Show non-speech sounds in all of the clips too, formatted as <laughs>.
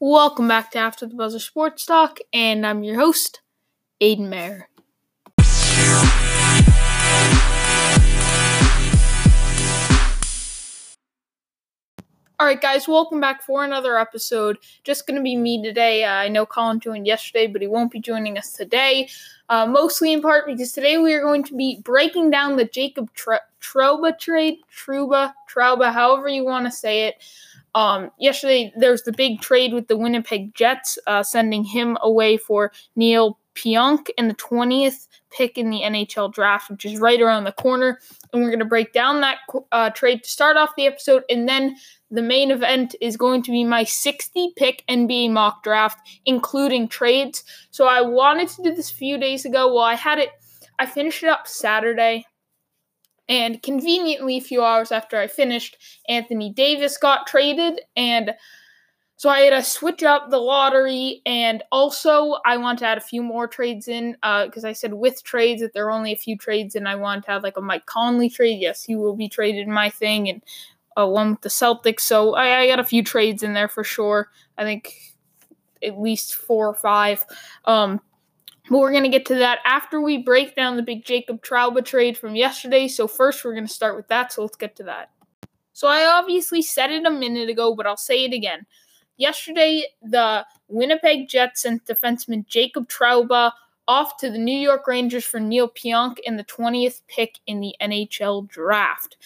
Welcome back to After the Buzzer Sports Talk, and I'm your host, Aiden Mayer. All right, guys, welcome back for another episode. Just going to be me today. Uh, I know Colin joined yesterday, but he won't be joining us today. Uh, mostly in part because today we are going to be breaking down the Jacob Tr- Trouba trade, Truba, Trouba, however you want to say it. Um, yesterday, there's the big trade with the Winnipeg Jets, uh, sending him away for Neil Pionk in the 20th pick in the NHL draft, which is right around the corner. And we're going to break down that uh, trade to start off the episode. And then the main event is going to be my 60 pick NBA mock draft, including trades. So I wanted to do this a few days ago. Well, I had it, I finished it up Saturday. And conveniently, a few hours after I finished, Anthony Davis got traded. And so I had to switch up the lottery. And also, I want to add a few more trades in because uh, I said with trades that there are only a few trades. And I want to have like a Mike Conley trade. Yes, he will be traded in my thing. And uh, one with the Celtics. So I, I got a few trades in there for sure. I think at least four or five. Um, but we're going to get to that after we break down the big Jacob Trouba trade from yesterday. So, first, we're going to start with that. So, let's get to that. So, I obviously said it a minute ago, but I'll say it again. Yesterday, the Winnipeg Jets sent defenseman Jacob Trouba off to the New York Rangers for Neil Pionk in the 20th pick in the NHL draft.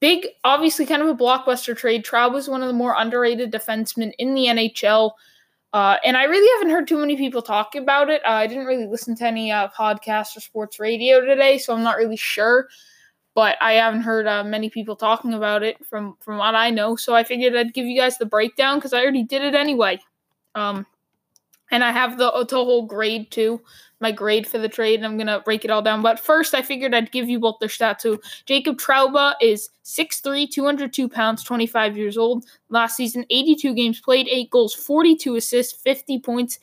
Big, obviously, kind of a blockbuster trade. Trouba was one of the more underrated defensemen in the NHL. Uh, and I really haven't heard too many people talk about it. Uh, I didn't really listen to any uh, podcasts or sports radio today, so I'm not really sure. But I haven't heard uh, many people talking about it from from what I know. So I figured I'd give you guys the breakdown because I already did it anyway. Um, and I have the, the whole grade too, my grade for the trade, and I'm gonna break it all down. But first, I figured I'd give you both their stats. So Jacob Trouba is 6'3", 202 pounds, 25 years old. Last season, 82 games played, 8 goals, 42 assists, 50 points,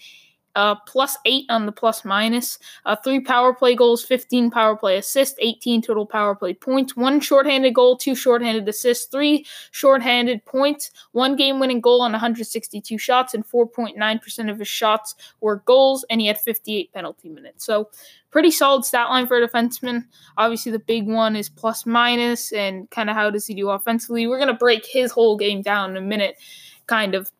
uh, plus eight on the plus minus, uh, three power play goals, 15 power play assists, 18 total power play points, one shorthanded goal, two shorthanded assists, three shorthanded points, one game winning goal on 162 shots, and 4.9% of his shots were goals, and he had 58 penalty minutes. So, pretty solid stat line for a defenseman. Obviously, the big one is plus minus, and kind of how does he do offensively. We're going to break his whole game down in a minute, kind of.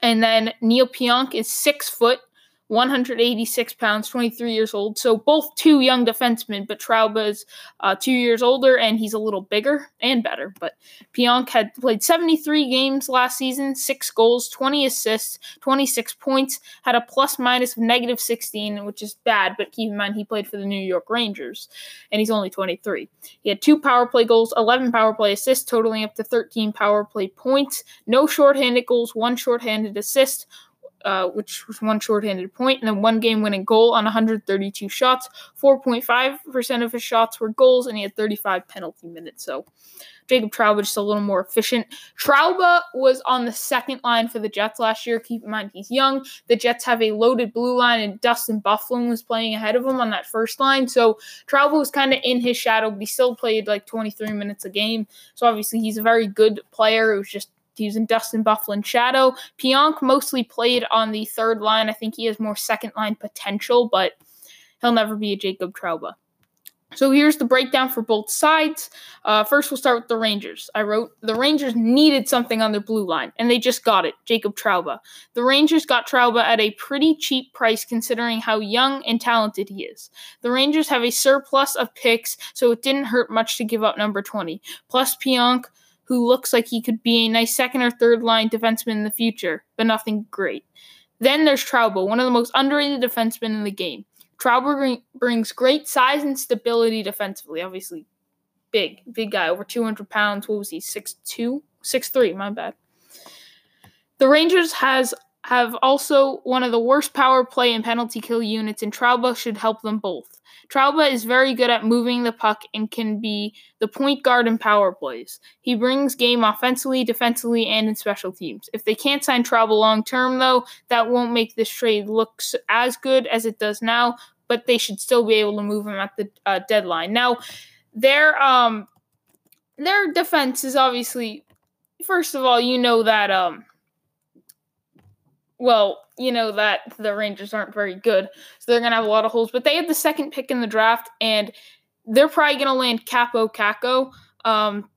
And then Neil Pionk is six foot, 186 pounds, 23 years old. So both two young defensemen, but Trouba is uh, two years older and he's a little bigger and better. But Pionk had played 73 games last season, six goals, 20 assists, 26 points, had a plus minus of negative 16, which is bad, but keep in mind he played for the New York Rangers and he's only 23. He had two power play goals, 11 power play assists, totaling up to 13 power play points, no shorthanded goals, one shorthanded assist uh, which was one shorthanded point, and then one game winning goal on 132 shots. 4.5% of his shots were goals, and he had 35 penalty minutes. So Jacob Trouba just a little more efficient. Trouba was on the second line for the Jets last year. Keep in mind he's young. The Jets have a loaded blue line, and Dustin Byfuglien was playing ahead of him on that first line. So Trouba was kind of in his shadow, but he still played like 23 minutes a game. So obviously he's a very good player. It was just using Dustin Byfuglien shadow. Pionk mostly played on the third line. I think he has more second line potential, but he'll never be a Jacob Trouba. So here's the breakdown for both sides. Uh, first, we'll start with the Rangers. I wrote the Rangers needed something on their blue line, and they just got it. Jacob Trouba. The Rangers got Trouba at a pretty cheap price considering how young and talented he is. The Rangers have a surplus of picks, so it didn't hurt much to give up number 20. Plus, Pionk who looks like he could be a nice second or third line defenseman in the future, but nothing great. Then there's Trouba, one of the most underrated defensemen in the game. Trouba brings great size and stability defensively. Obviously, big, big guy, over 200 pounds. What was he? 6'2? 6'3, my bad. The Rangers has have also one of the worst power play and penalty kill units, and Trouba should help them both. Trouba is very good at moving the puck and can be the point guard in power plays. He brings game offensively, defensively, and in special teams. If they can't sign Trouba long term, though, that won't make this trade look as good as it does now, but they should still be able to move him at the uh, deadline. Now, their um their defense is obviously first of all, you know that um well, you know that the Rangers aren't very good, so they're gonna have a lot of holes. But they have the second pick in the draft, and they're probably gonna land Kaapo Kakko. Um,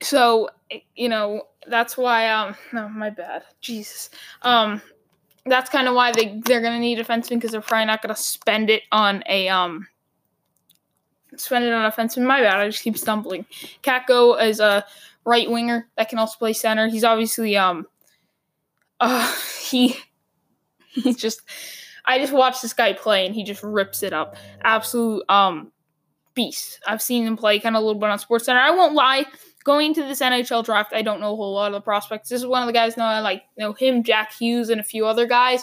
so you know that's why um no my bad jesus um that's kind of why they they're gonna need a defenseman because they're probably not gonna spend it on a um spend it on a defenseman. My bad, I just keep stumbling. Kakko is a right winger that can also play center. He's obviously um uh he <laughs> he's just I just watched this guy play and he just rips it up. Absolute um beast. I've seen him play kind of a little bit on Sports Center. I won't lie going into this NHL draft, I don't know a whole lot of the prospects. This is one of the guys know I like you know him, Jack Hughes, and a few other guys,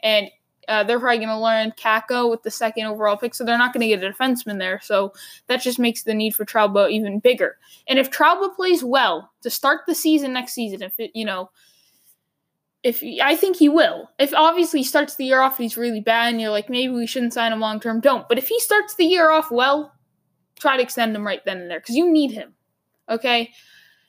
and uh, they're probably going to learn Kakko with the second overall pick, so they're not going to get a defenseman there. So that just makes the need for Trouba even bigger. And if Trouba plays well to start the season next season, if it, you know, if I think he will. If obviously he starts the year off and he's really bad, and you're like maybe we shouldn't sign him long term, don't. But if he starts the year off well, try to extend him right then and there because you need him. Okay.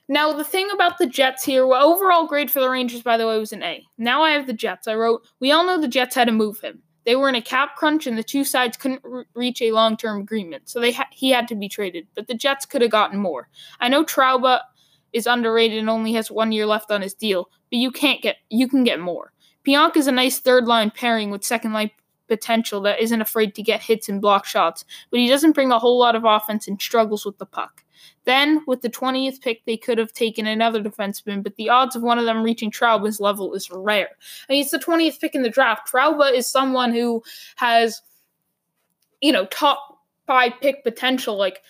Now, the thing about the Jets here, well, overall grade for the Rangers, by the way, was an A. Now I have the Jets. I wrote, we all know the Jets had to move him. They were in a cap crunch, and the two sides couldn't re- reach a long term agreement, so they ha- he had to be traded. But the Jets could have gotten more. I know Trouba is underrated and only has one year left on his deal, but you can't get you can get more. Pionk is a nice third line pairing with second line potential that isn't afraid to get hits and block shots, but he doesn't bring a whole lot of offense and struggles with the puck. Then, with the 20th pick, they could have taken another defenseman, but the odds of one of them reaching Trouba's level is rare. I mean, it's the 20th pick in the draft. Trouba is someone who has, you know, top five pick potential. Like,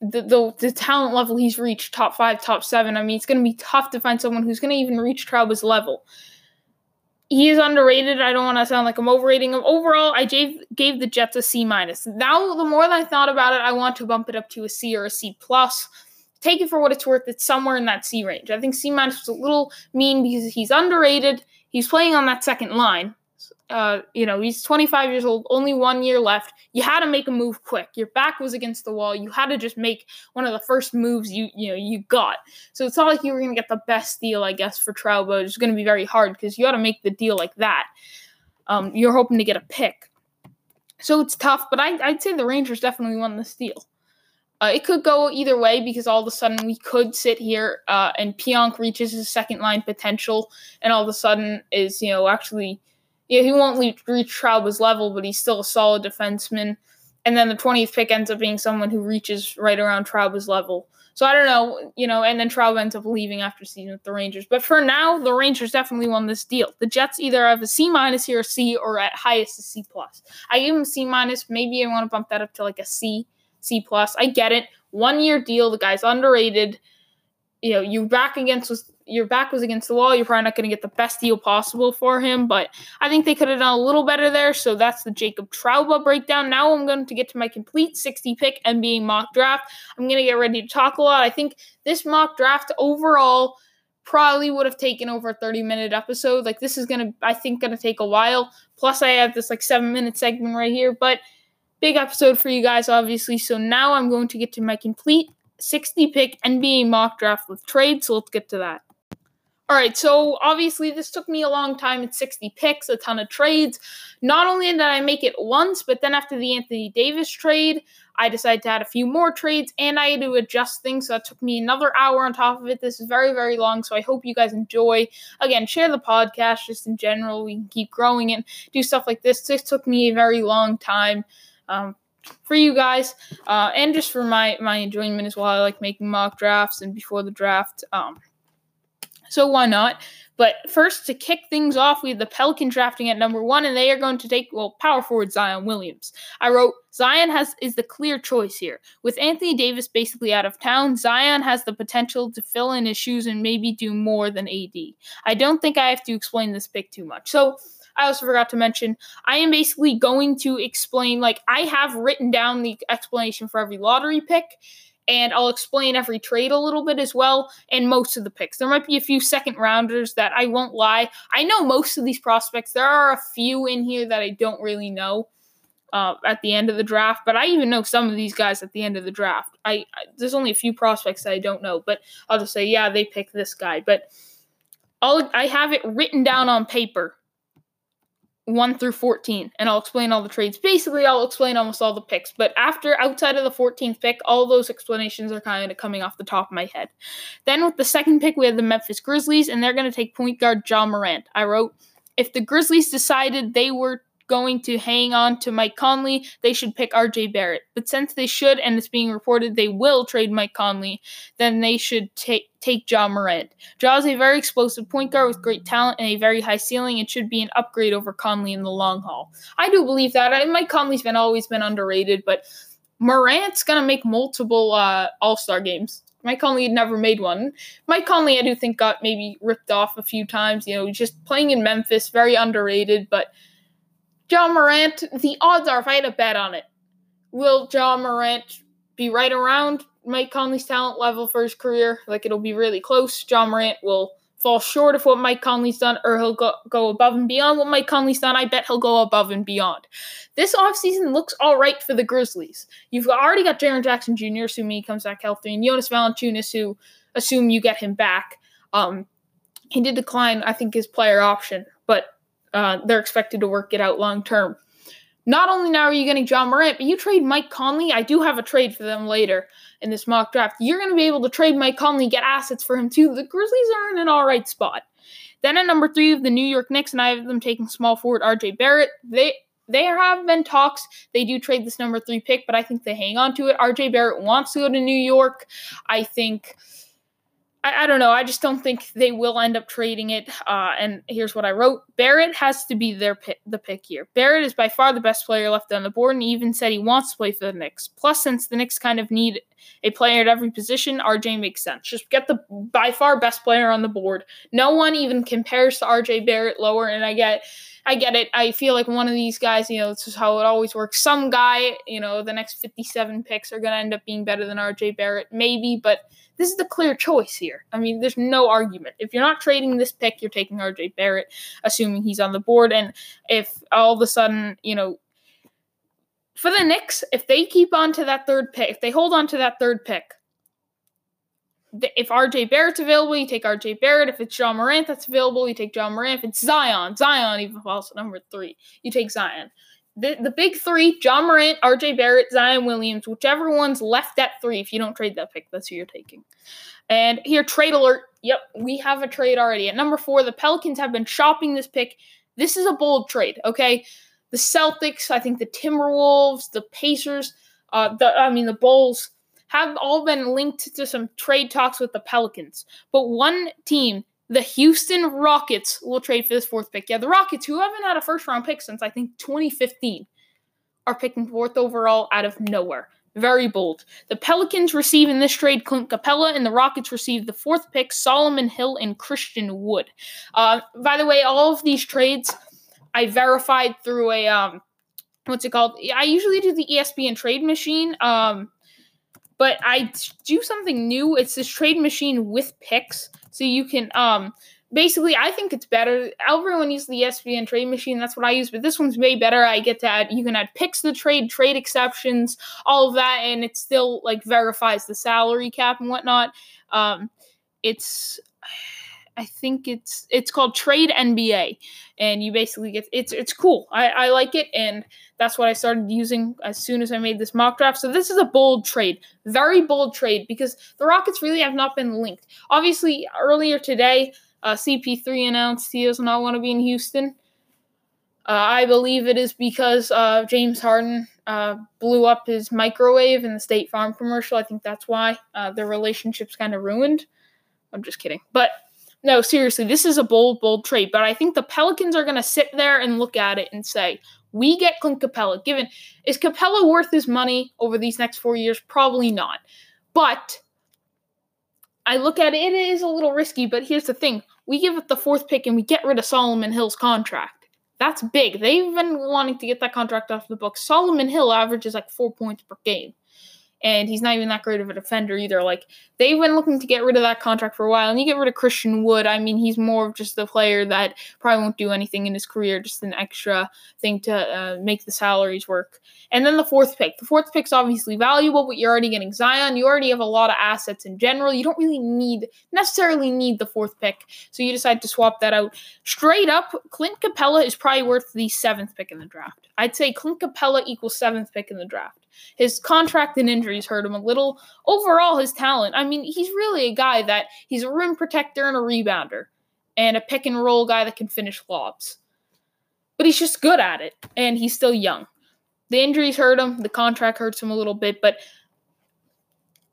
the, the, the talent level he's reached, top five, top seven. I mean, it's going to be tough to find someone who's going to even reach Trouba's level he is underrated. I don't want to sound like I'm overrating him. Overall, I gave gave the Jets a C minus. Now, the more that I thought about it, I want to bump it up to a C or a C plus. Take it for what it's worth. It's somewhere in that C range. I think C minus was a little mean because he's underrated. He's playing on that second line uh, you know, he's 25 years old, only one year left. You had to make a move quick. Your back was against the wall. You had to just make one of the first moves you you know you got. So it's not like you were gonna get the best deal, I guess, for Trouba. It's gonna be very hard because you got to make the deal like that. Um, you're hoping to get a pick, so it's tough. But I, I'd say the Rangers definitely won this deal. Uh, it could go either way because all of a sudden we could sit here uh, and Pionk reaches his second line potential, and all of a sudden is you know actually yeah, he won't reach Trouba's level, but he's still a solid defenseman. And then the 20th pick ends up being someone who reaches right around Trouba's level. So I don't know, you know, and then Trouba ends up leaving after season with the Rangers. But for now, the Rangers definitely won this deal. The Jets either have a C minus here, a C, or at highest a C plus. I give him C minus. Maybe I want to bump that up to like a C, C plus. I get it. One year deal. The guy's underrated. You know, you back against your back was against the wall, you're probably not going to get the best deal possible for him. But I think they could have done a little better there. So that's the Jacob Trouba breakdown. Now I'm going to get to my complete 60 pick NBA mock draft. I'm going to get ready to talk a lot. I think this mock draft overall probably would have taken over a 30 minute episode. Like this is going to, I think, going to take a while. Plus, I have this like seven minute segment right here. But big episode for you guys, obviously. So now I'm going to get to my complete 60 pick NBA mock draft with trade. So let's get to that. All right, so obviously this took me a long time. It's 60 picks, a ton of trades. Not only did I make it once, but then after the Anthony Davis trade, I decided to add a few more trades and I had to adjust things. So that took me another hour on top of it. This is very, very long. So I hope you guys enjoy. Again, share the podcast just in general. We can keep growing and do stuff like this. This took me a very long time. Um, for you guys, uh, and just for my my enjoyment as well. I like making mock drafts and before the draft. Um, so why not? But first, to kick things off, we have the Pelican drafting at number one, and they are going to take well power forward Zion Williams. I wrote Zion has is the clear choice here. With Anthony Davis basically out of town, Zion has the potential to fill in his shoes and maybe do more than AD. I don't think I have to explain this pick too much. So I also forgot to mention, I am basically going to explain, like, I have written down the explanation for every lottery pick, and I'll explain every trade a little bit as well, and most of the picks. There might be a few second rounders that I won't lie. I know most of these prospects. There are a few in here that I don't really know uh, at the end of the draft, but I even know some of these guys at the end of the draft. I, I there's only a few prospects that I don't know, but I'll just say yeah, they picked this guy. But I'll, I have it written down on paper 1 through 14 and I'll explain all the trades. Basically, I'll explain almost all the picks, but after outside of the 14th pick, all those explanations are kind of coming off the top of my head. Then with the second pick, we have the Memphis Grizzlies and they're going to take point guard John Morant. I wrote if the Grizzlies decided they were going to hang on to Mike Conley, they should pick RJ Barrett. But since they should, and it's being reported they will trade Mike Conley, then they should take take Ja Morant. Ja is a very explosive point guard with great talent and a very high ceiling and should be an upgrade over Conley in the long haul. I do believe that. Mike Conley's been always been underrated, but Morant's gonna make multiple uh, All Star games. Mike Conley had never made one. Mike Conley, I do think, got maybe ripped off a few times. You know, just playing in Memphis, very underrated, but John Morant, the odds are if I had a bet on it, will John Morant be right around Mike Conley's talent level for his career? Like it'll be really close. John Morant will fall short of what Mike Conley's done, or he'll go, go above and beyond what Mike Conley's done. I bet he'll go above and beyond. This offseason looks all right for the Grizzlies. You've already got Jaren Jackson Jr., assuming he comes back healthy, and Jonas Valanciunas, who assume you get him back. Um, he did decline, I think, his player option, but uh, they're expected to work it out long term. Not only now are you getting John Morant, but you trade Mike Conley. I do have a trade for them later in this mock draft. You're going to be able to trade Mike Conley, get assets for him too. The Grizzlies are in an all right spot. Then at number three of the New York Knicks, and I have them taking small forward RJ Barrett. They there have been talks. They do trade this number three pick, but I think they hang on to it. RJ Barrett wants to go to New York. I think I, I, don't know. I just don't think they will end up trading it. Uh, and here's what I wrote: Barrett has to be their pick, the pick here. Barrett is by far the best player left on the board, and he even said he wants to play for the Knicks. Plus, since the Knicks kind of need a player at every position, RJ makes sense. Just get the by far best player on the board. No one even compares to RJ Barrett lower, and I get. I get it. I feel like one of these guys, you know, this is how it always works. Some guy, you know, the next 57 picks are going to end up being better than RJ Barrett, maybe, but this is the clear choice here. I mean, there's no argument. If you're not trading this pick, you're taking RJ Barrett, assuming he's on the board. And if all of a sudden, you know, for the Knicks, if they keep on to that third pick, if they hold on to that third pick, if RJ Barrett's available, you take RJ Barrett. If it's John Morant that's available, you take John Morant. If it's Zion, Zion even falls to number three, you take Zion the, the big three, John Morant, RJ Barrett, Zion Williams, whichever one's left at three, if you don't trade that pick, that's who you're taking. And here, trade alert. Yep, we have a trade already. At number four, the Pelicans have been shopping this pick. This is a bold trade, okay? The Celtics, I think the Timberwolves, the Pacers, uh, the I mean the Bulls have all been linked to some trade talks with the Pelicans. But one team the Houston Rockets will trade for this fourth pick. Yeah, the Rockets, who haven't had a first round pick since I think 2015, are picking fourth overall out of nowhere. Very bold. The Pelicans receive in this trade Clint Capela, and the Rockets receive the fourth pick Solomon Hill and Christian Wood. Uh, by the way, all of these trades I verified through a um, what's it called? I usually do the ESPN trade machine. Um, but I do something new. It's this trade machine with picks so you can um basically I think it's better. Everyone uses the ESPN trade machine. That's what I use, but this one's way better. I get to add you can add picks to the trade, trade exceptions, all of that, and it still like verifies the salary cap and whatnot. Um, it's I think it's it's called Trade NBA, and you basically get it's it's cool. I, I like it, and that's what I started using as soon as I made this mock draft. So this is a bold trade, very bold trade, because the Rockets really have not been linked. Obviously, earlier today, uh, CP3 announced he does not want to be in Houston. Uh, I believe it is because uh, James Harden uh, blew up his microwave in the State Farm commercial. I think that's why uh, their relationship's kind of ruined. I'm just kidding, but no, seriously, this is a bold, bold trade. But I think the Pelicans are going to sit there and look at it and say, we get Clint Capela. Given is Capela worth his money over these next four years? Probably not. But I look at it, it is a little risky. But here's the thing: we give up the fourth pick and we get rid of Solomon Hill's contract. That's big. They've been wanting to get that contract off the books. Solomon Hill averages like four points per game. And he's not even that great of a defender either. Like they've been looking to get rid of that contract for a while, and you get rid of Christian Wood. I mean, he's more of just a player that probably won't do anything in his career, just an extra thing to uh, make the salaries work. And then the fourth pick. The fourth pick's obviously valuable, but you're already getting Zion. You already have a lot of assets in general. You don't really need necessarily need the fourth pick, so you decide to swap that out. Straight up, Clint Capela is probably worth the seventh pick in the draft. I'd say Clint Capela equals seventh pick in the draft. His contract and injuries hurt him a little. Overall, his talent. I mean, he's really a guy that he's a rim protector and a rebounder, and a pick and roll guy that can finish lobs. But he's just good at it, and he's still young. The injuries hurt him. The contract hurts him a little bit, but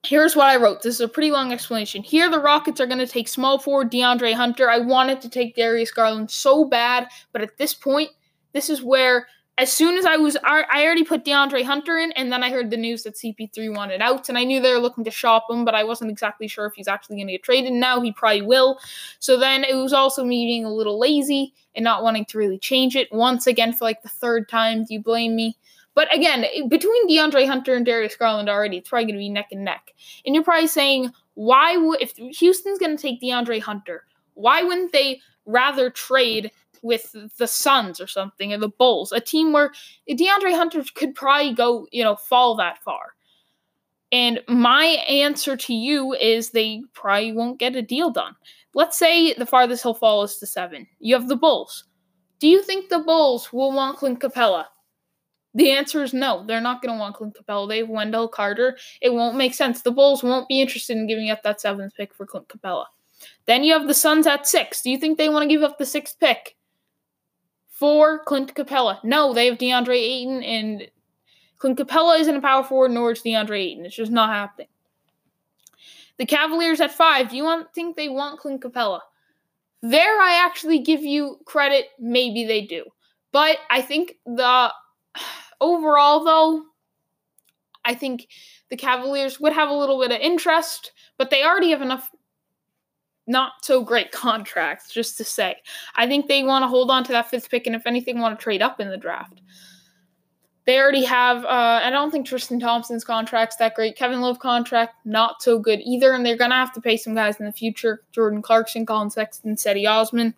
here's what I wrote. This is a pretty long explanation. Here, the Rockets are going to take small forward DeAndre Hunter. I wanted to take Darius Garland so bad, but at this point, this is where as soon as I was, I already put DeAndre Hunter in, and then I heard the news that CP3 wanted out, and I knew they were looking to shop him, but I wasn't exactly sure if he's actually going to get traded. Now he probably will. So then it was also me being a little lazy and not wanting to really change it once again for like the third time. Do you blame me? But again, between DeAndre Hunter and Darius Garland already, it's probably going to be neck and neck. And you're probably saying, why would if Houston's going to take DeAndre Hunter, why wouldn't they rather trade with the Suns or something or the Bulls, a team where DeAndre Hunter could probably go, you know, fall that far? And my answer to you is they probably won't get a deal done. Let's say the farthest he'll fall is to seven. You have the Bulls. Do you think the Bulls will want Clint Capela? The answer is no. They're not going to want Clint Capela. They have Wendell Carter. It won't make sense. The Bulls won't be interested in giving up that seventh pick for Clint Capela. Then you have the Suns at six. Do you think they want to give up the sixth pick for Clint Capela. No, they have DeAndre Ayton, and Clint Capela isn't a power forward, nor is DeAndre Ayton. It's just not happening. The Cavaliers at five. Do you want, think they want Clint Capela? There, I actually give you credit. Maybe they do. But I think the <sighs> overall, though, I think the Cavaliers would have a little bit of interest, but they already have enough not so great contracts, just to say. I think they want to hold on to that fifth pick, and if anything, want to trade up in the draft. They already have. Uh, I don't think Tristan Thompson's contract's that great. Kevin Love contract not so good either, and they're gonna have to pay some guys in the future: Jordan Clarkson, Collin Sexton, Cedi Osman.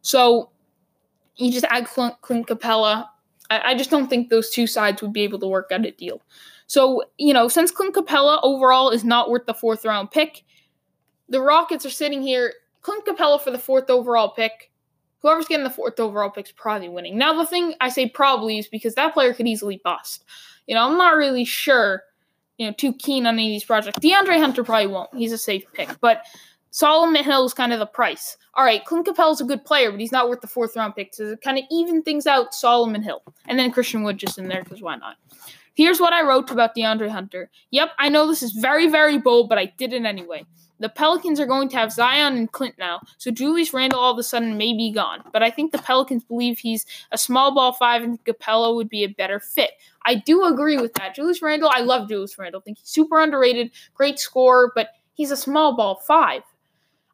So you just add Clint, Clint Capela I, I just don't think those two sides would be able to work out a deal. So, you know, since Clint Capela overall is not worth the fourth round pick, the Rockets are sitting here. Clint Capela for the fourth overall pick. Whoever's getting the fourth overall pick is probably winning. Now, the thing I say probably is because that player could easily bust. You know, I'm not really sure, you know, too keen on any of these projects. DeAndre Hunter probably won't. He's a safe pick. But Solomon Hill is kind of the price. All right, Clint Capela is a good player, but he's not worth the fourth round pick. So it kind of even things out Solomon Hill. And then Christian Wood just in there because why not? Here's what I wrote about DeAndre Hunter. Yep, I know this is very, very bold, but I did it anyway. The Pelicans are going to have Zion and Clint now, so Julius Randle all of a sudden may be gone. But I think the Pelicans believe he's a small ball five and Capela would be a better fit. I do agree with that. Julius Randle, I love Julius Randle. I think he's super underrated, great scorer, but he's a small ball five.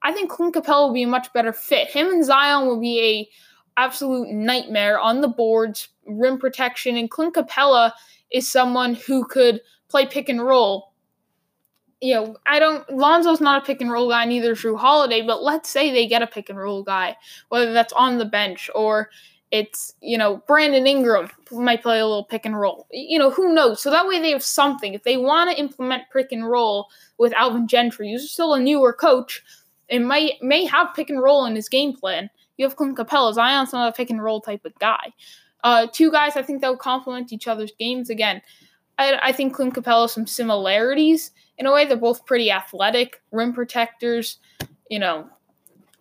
I think Clint Capela will be a much better fit. Him and Zion will be a absolute nightmare on the boards, rim protection, and Clint Capela is someone who could play pick and roll. You know, I don't. Lonzo's not a pick and roll guy, neither is Jrue Holiday. But let's say they get a pick and roll guy, whether that's on the bench or it's you know Brandon Ingram might play a little pick and roll. You know who knows? So that way they have something. If they want to implement pick and roll with Alvin Gentry, who's still a newer coach, and might may have pick and roll in his game plan. You have Clint Capela. Zion's not a pick and roll type of guy. Uh, two guys I think that will complement each other's games. Again, I, I think Clint Capela has some similarities in a way. They're both pretty athletic, rim protectors, you know,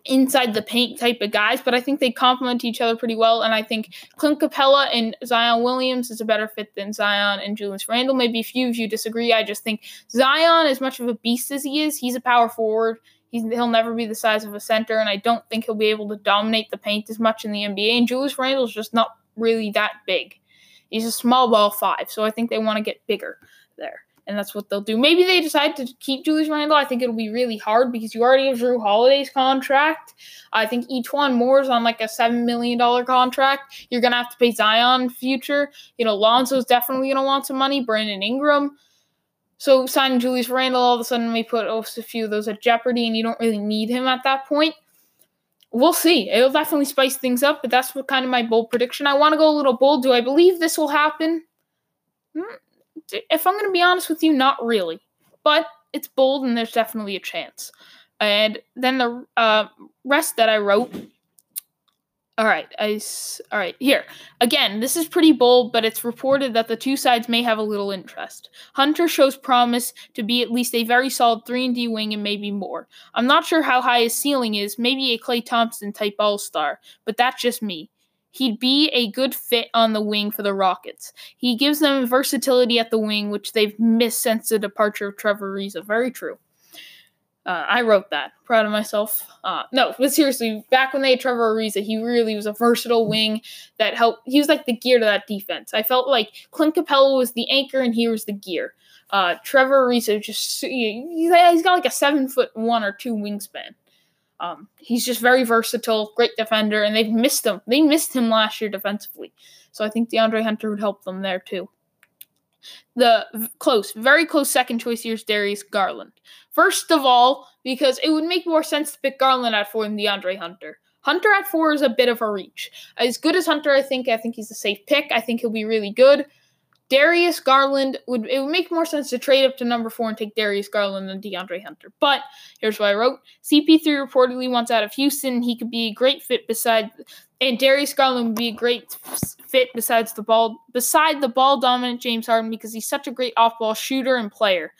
inside the paint type of guys, but I think they complement each other pretty well. And I think Clint Capela and Zion Williams is a better fit than Zion and Julius Randle. Maybe a few of you disagree. I just think Zion, as much of a beast as he is, he's a power forward. He's, he'll never be the size of a center, and I don't think he'll be able to dominate the paint as much in the NBA. And Julius Randle's just not really that big. He's a small ball five, so I think they want to get bigger there. And that's what they'll do. Maybe they decide to keep Julius Randle. I think it'll be really hard because you already have Jrue Holiday's contract. I think E'Twaun Moore's on like a $7 million contract. You're to have to pay Zion future. You know, Lonzo's definitely to want some money. Brandon Ingram So signing Julius Randle all of a sudden may put a few of those at jeopardy, and you don't really need him at that point. We'll see. It'll definitely spice things up, but that's what kind of my bold prediction. I want to go a little bold. Do I believe this will happen? Hmm, if I'm going to be honest with you, not really. But it's bold, and there's definitely a chance. And then the uh, rest that I wrote all right, I all right here again. This is pretty bold, but it's reported that the two sides may have a little interest. Hunter shows promise to be at least a very solid three and D wing and maybe more. I'm not sure how high his ceiling is, maybe a Klay Thompson type All Star, but that's just me. He'd be a good fit on the wing for the Rockets. He gives them versatility at the wing, which they've missed since the departure of Trevor Ariza. Very true. Uh, I wrote that. Proud of myself. Uh, no, but seriously, back when they had Trevor Ariza, he really was a versatile wing that helped. He was like the gear to that defense. I felt like Clint Capela was the anchor and he was the gear. Uh, Trevor Ariza just he's got like a seven foot one or two wingspan. Um, he's just very versatile, great defender, and they've missed him. They missed him last year defensively, so I think DeAndre Hunter would help them there too. The close, very close second choice here is Darius Garland. First of all, because it would make more sense to pick Garland at four than DeAndre Hunter. Hunter at four is a bit of a reach. As good as Hunter, I think, I think he's a safe pick. I think he'll be really good. Darius Garland would it would make more sense to trade up to number four and take Darius Garland than DeAndre Hunter. But here's what I wrote: CP3 reportedly wants out of Houston. He could be a great fit beside, and Darius Garland would be a great fit besides the ball beside the ball dominant James Harden because he's such a great off ball shooter and player.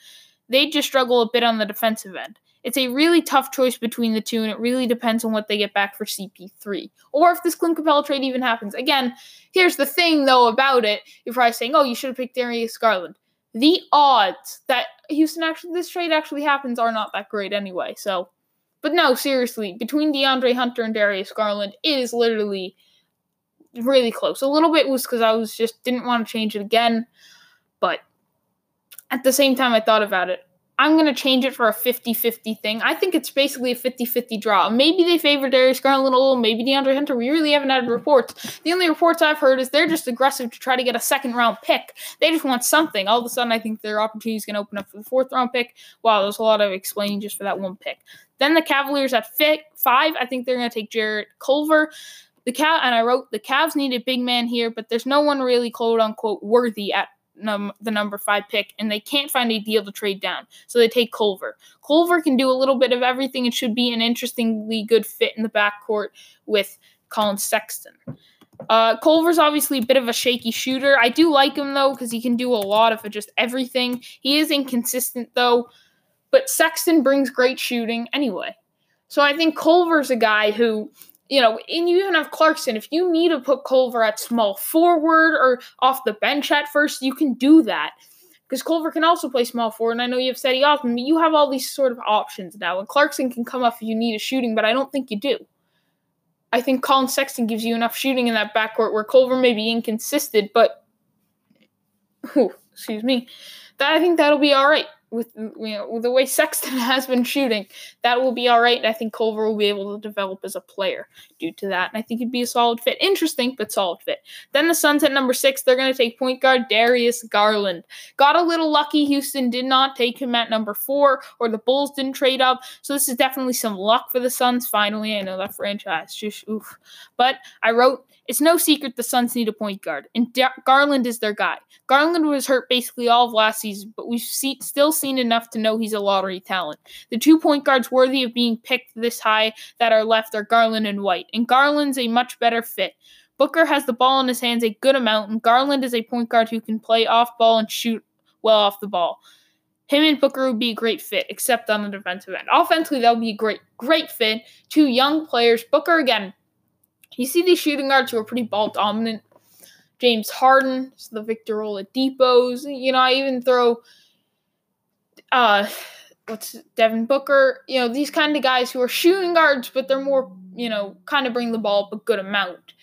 They just struggle a bit on the defensive end. It's a really tough choice between the two, and it really depends on what they get back for CP3. Or if this Clint Capela trade even happens. Again, here's the thing, though, about it. You're probably saying, oh, you should have picked Darius Garland. The odds that Houston actually, this trade actually happens are not that great anyway. So, but no, seriously, between DeAndre Hunter and Darius Garland, it is literally really close. A little bit was because I was just didn't want to change it again, but at the same time, I thought about it. I'm going to change it for a 50 50 thing. I think it's basically a 50 50 draw. Maybe they favor Darius Garland a little, maybe DeAndre Hunter. We really haven't had reports. The only reports I've heard is they're just aggressive to try to get a second round pick. They just want something. All of a sudden, I think their opportunity is going to open up for the fourth round pick. Wow, there's a lot of explaining just for that one pick. Then the Cavaliers at five, I think they're going to take Jarrett Culver. The Cav and I wrote the Cavs need a big man here, but there's no one really quote unquote worthy at num- the number five pick, and they can't find a deal to trade down. So they take Culver. Culver can do a little bit of everything. It should be an interestingly good fit in the backcourt with Collin Sexton. Uh, Culver's obviously a bit of a shaky shooter. I do like him though because he can do a lot of just everything. He is inconsistent though, but Sexton brings great shooting anyway. So I think Culver's a guy who you know, and you even have Clarkson. If you need to put Culver at small forward or off the bench at first, you can do that. Because Culver can also play small forward, and I know you have Cedi Osman, but you have all these sort of options now. And Clarkson can come up if you need a shooting, but I don't think you do. I think Collin Sexton gives you enough shooting in that backcourt where Culver may be inconsistent, but excuse me. That I think that'll be all right with you know with the way <laughs> Sexton has been shooting, that will be all right. And I think Culver will be able to develop as a player due to that. And I think he'd be a solid fit. Interesting, but solid fit. Then the Suns at number six, they're going to take point guard Darius Garland. Got a little lucky. Houston did not take him at number four, or the Bulls didn't trade up. So this is definitely some luck for the Suns. Finally, I know that franchise just oof. But I wrote it's no secret the Suns need a point guard, and Garland is their guy. Garland was hurt basically all of last season, but we've see- still seen enough to know he's a lottery talent. The two point guards worthy of being picked this high that are left are Garland and White, and Garland's a much better fit. Booker has the ball in his hands a good amount, and Garland is a point guard who can play off ball and shoot well off the ball. Him and Booker would be a great fit, except on the defensive end. Offensively, that would be a great, great fit. Two young players. Booker, again, you see these shooting guards who are pretty ball dominant. James Harden, the Victor Oladipo's. You know, I even throw uh what's Devin Booker, you know, these kind of guys who are shooting guards, but they're more, you know, kind of bring the ball up a good amount.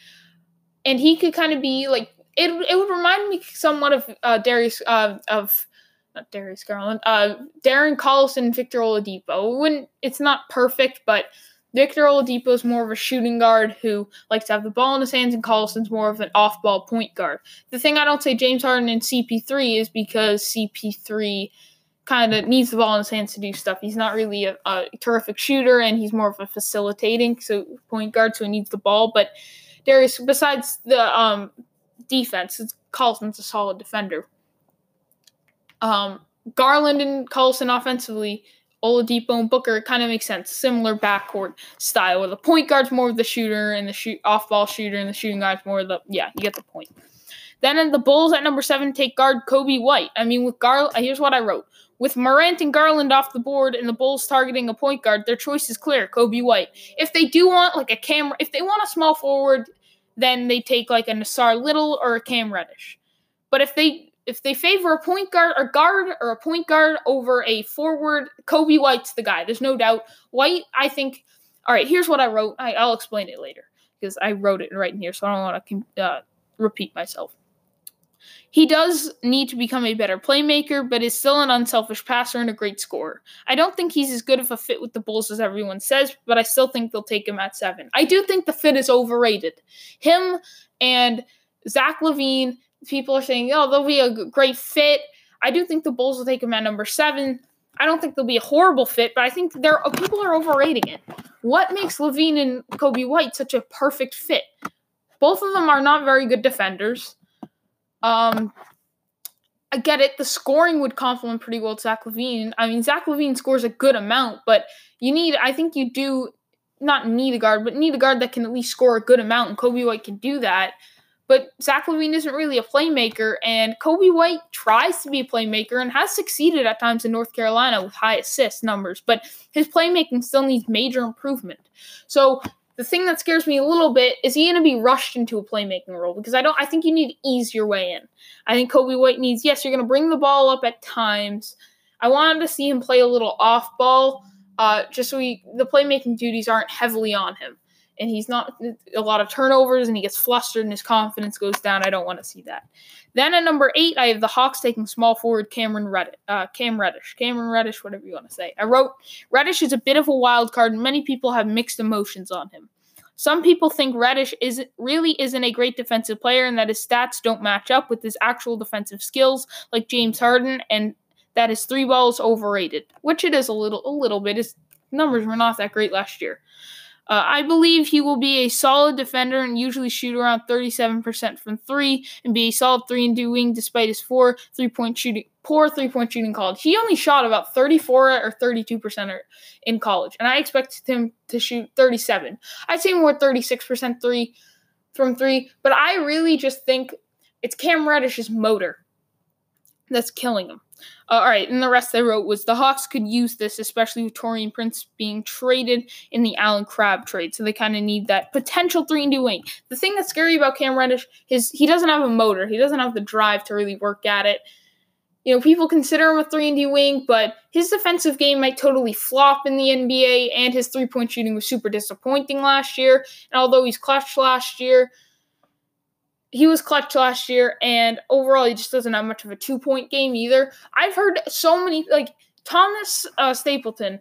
And he could kind of be like it it would remind me somewhat of uh Darius uh of not Darius Garland, uh Darren Collison, Victor Oladipo. Wouldn't it's not perfect, but Victor Oladipo is more of a shooting guard who likes to have the ball in his hands, and Collison's more of an off-ball point guard. The thing I don't say James Harden and CP3 is because CP3 kind of needs the ball in his hands to do stuff. He's not really a, a, terrific shooter, and he's more of a facilitating so point guard, so he needs the ball. But Darius, besides the um, defense, Collison's a solid defender. Um, Garland and Collison offensively, Oladipo and Booker kind of makes sense. Similar backcourt style, where the point guard's more of the shooter and the shoot off-ball shooter, and the shooting guard's more of the yeah. You get the point. Then the Bulls at number seven take guard Coby White. I mean, with Garland, here's what I wrote. With Morant and Garland off the board and the Bulls targeting a point guard, their choice is clear: Coby White. If they do want like a camera, if they want a small forward, then they take like a Nassir Little or a Cam Reddish. But if they if they favor a point guard or guard or a point guard over a forward, Coby White's the guy. There's no doubt. White, I think. All right, here's what I wrote. I, will explain it later because I wrote it right in here, so I don't want to uh, repeat myself. He does need to become a better playmaker, but is still an unselfish passer and a great scorer. I don't think he's as good of a fit with the Bulls as everyone says, but I still think they'll take him at seven. I do think the fit is overrated. Him and Zach LaVine, people are saying, oh, they'll be a great fit. I do think the Bulls will take him at number seven. I don't think they'll be a horrible fit, but I think there uh, people are overrating it. What makes LaVine and Coby White such a perfect fit? Both of them are not very good defenders. Um, I get it. The scoring would complement pretty well Zach LaVine. I mean, Zach LaVine scores a good amount, but you need, I think you do not need a guard, but need a guard that can at least score a good amount, and Coby White can do that. But Zach LaVine isn't really a playmaker, and Coby White tries to be a playmaker and has succeeded at times in North Carolina with high assist numbers, but his playmaking still needs major improvement. So the thing that scares me a little bit is he going to be rushed into a playmaking role because I don't. I think you need to ease your way in. I think Coby White needs. Yes, you're going to bring the ball up at times. I wanted to see him play a little off ball, uh, just so he the playmaking duties aren't heavily on him, and he's not a lot of turnovers, and he gets flustered and his confidence goes down. I don't want to see that. Then at number eight, I have the Hawks taking small forward Cameron Reddish, uh, Cam Reddish, Cameron Reddish, whatever you want to say. I wrote Reddish is a bit of a wild card, and many people have mixed emotions on him. Some people think Reddish is really isn't a great defensive player, and that his stats don't match up with his actual defensive skills, like James Harden, and that his three balls overrated, which it is a little, a little bit. His numbers were not that great last year. Uh, I believe he will be a solid defender and usually shoot around 37% from three and be a solid three and D wing despite his four three point shooting poor three point shooting college. He only shot about 34 or 32% in college, and I expected him to shoot 37. I'd say more 36% three from three, but I really just think it's Cam Reddish's motor that's killing him. Uh, all right, and the rest I wrote was the Hawks could use this, especially with Taurean Prince being traded in the Allen Crabbe trade. So they kind of need that potential three and D wing. The thing that's scary about Cam Reddish is he doesn't have a motor. He doesn't have the drive to really work at it. You know, people consider him a three and D wing, but his defensive game might totally flop in the NBA, and his three point shooting was super disappointing last year. And although he's clutch last year, he was clutch last year, and overall, he just doesn't have much of a two point game either. I've heard so many, like, Thomas uh, Stapleton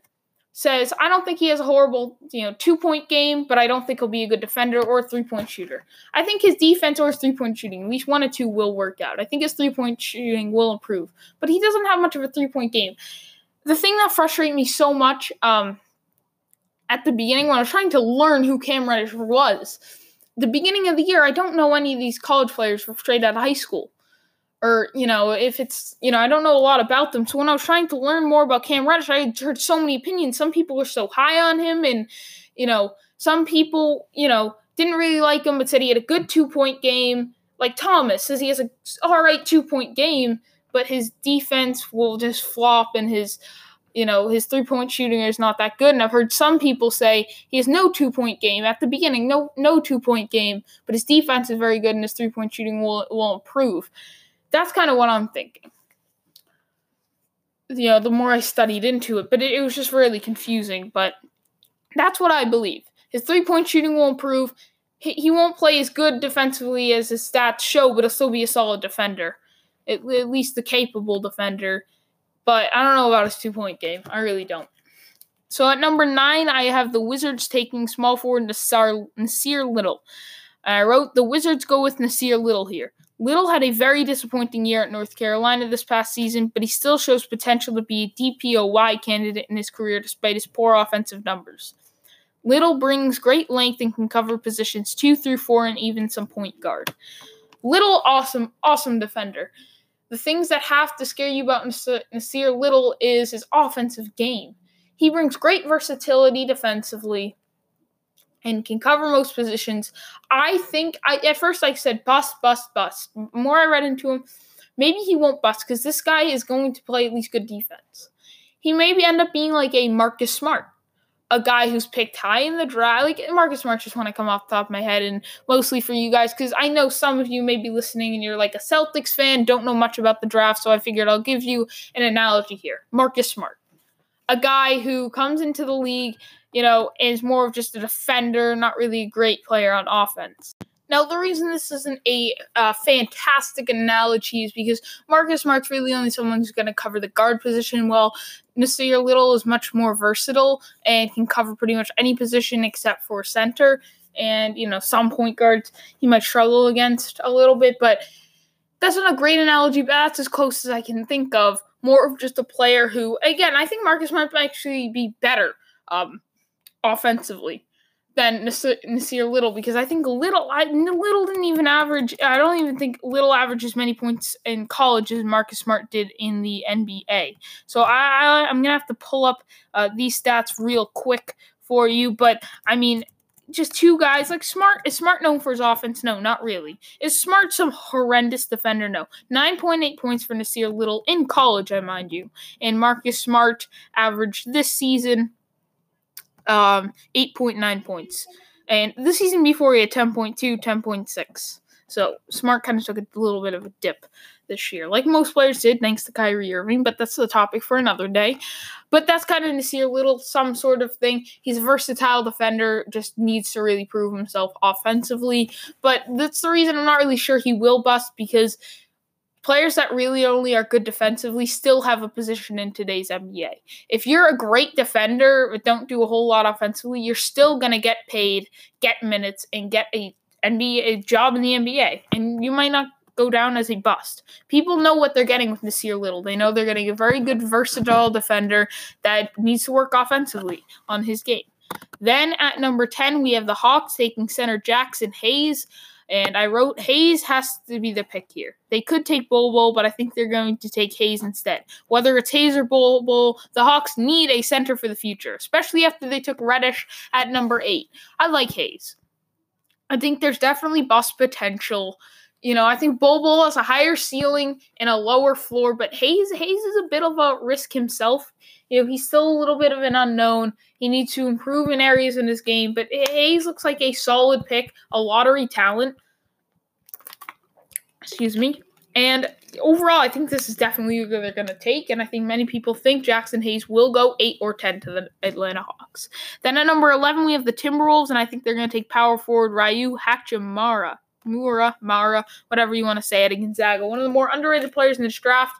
says, I don't think he has a horrible, you know, two point game, but I don't think he'll be a good defender or three point shooter. I think his defense or his three point shooting, at least one or two, will work out. I think his three point shooting will improve, but he doesn't have much of a three point game. The thing that frustrated me so much um, at the beginning when I was trying to learn who Cam Reddish was the beginning of the year, I don't know any of these college players from straight out of high school. Or, you know, if it's, you know, I don't know a lot about them. So when I was trying to learn more about Cam Reddish, I heard so many opinions. Some people were so high on him, and, you know, some people, you know, didn't really like him, but said he had a good two point game. Like Thomas says he has a all right two point game, but his defense will just flop and his you know, his three point shooting is not that good. And I've heard some people say he has no two point game at the beginning, no no two point game, but his defense is very good and his three point shooting will will improve. That's kind of what I'm thinking. You know, the more I studied into it, but it, it was just really confusing. But that's what I believe. His three point shooting will improve. He, he won't play as good defensively as his stats show, but he'll still be a solid defender, at, at least the capable defender but I don't know about his two point game. I really don't. So at number nine, I have the Wizards taking small forward Nasir, Nassir Little. I wrote the Wizards go with Nassir Little here. Little had a very disappointing year at North Carolina this past season, but he still shows potential to be a DPOY candidate in his career despite his poor offensive numbers. Little brings great length and can cover positions two through four and even some point guard. Little, awesome, awesome defender. The things that have to scare you about Nassir Little is his offensive game. He brings great versatility defensively and can cover most positions. I think I at first I said bust, bust, bust. More I read into him, maybe he won't bust because this guy is going to play at least good defense. He maybe end up being like a Marcus Smart, a guy who's picked high in the draft. Like Marcus Smart just want to come off the top of my head, and mostly for you guys because I know some of you may be listening and you're like a Celtics fan, don't know much about the draft, so I figured I'll give you an analogy here. Marcus Smart, a guy who comes into the league you know, is more of just a defender, not really a great player on offense. Now, the reason this isn't a uh, fantastic analogy is because Marcus Smart's really only someone who's going to cover the guard position, while Nassir Little is much more versatile and can cover pretty much any position except for center. And, you know, some point guards he might struggle against a little bit, but that's not a great analogy, but that's as close as I can think of. More of just a player who, again, I think Marcus might actually be better. Um, offensively than Nassir Little because I think Little I Little didn't even average I don't even think Little averaged as many points in college as Marcus Smart did in the NBA. So I, I am gonna have to pull up uh, these stats real quick for you, but I mean just two guys like Smart is Smart known for his offense? No, not really. Is Smart some horrendous defender? No. 9.8 points for Nassir Little in college, I mind you. And Marcus Smart averaged this season um, 8.9 points. And the season before, he had 10.2, 10.6. So Smart kind of took a little bit of a dip this year, like most players did, thanks to Kyrie Irving. But that's the topic for another day. But that's kind of Nassir Little, some sort of thing. He's a versatile defender, just needs to really prove himself offensively. But that's the reason I'm not really sure he will bust because players that really only are good defensively still have a position in today's NBA. If you're a great defender but don't do a whole lot offensively, you're still going to get paid, get minutes, and get a NBA a job in the NBA. And you might not go down as a bust. People know what they're getting with Nassir Little. They know they're getting a very good versatile defender that needs to work offensively on his game. Then at number 10, we have the Hawks taking center Jaxson Hayes. And I wrote Hayes has to be the pick here. They could take Bol Bol, but I think they're going to take Hayes instead. Whether it's Hayes or Bol Bol, the Hawks need a center for the future, especially after they took Reddish at number eight. I like Hayes. I think there's definitely bust potential. You know, I think Bol has a higher ceiling and a lower floor, but Hayes Hayes is a bit of a risk himself. You know, he's still a little bit of an unknown. He needs to improve in areas in his game, but Hayes looks like a solid pick, a lottery talent. Excuse me. And overall, I think this is definitely who they're going to take, and I think many people think Jaxson Hayes will go 8 or 10 to the Atlanta Hawks. Then at number 11, we have the Timberwolves, and I think they're going to take power forward Rui Hachimura. Mura, Mara, whatever you want to say, at Gonzaga. One of the more underrated players in this draft.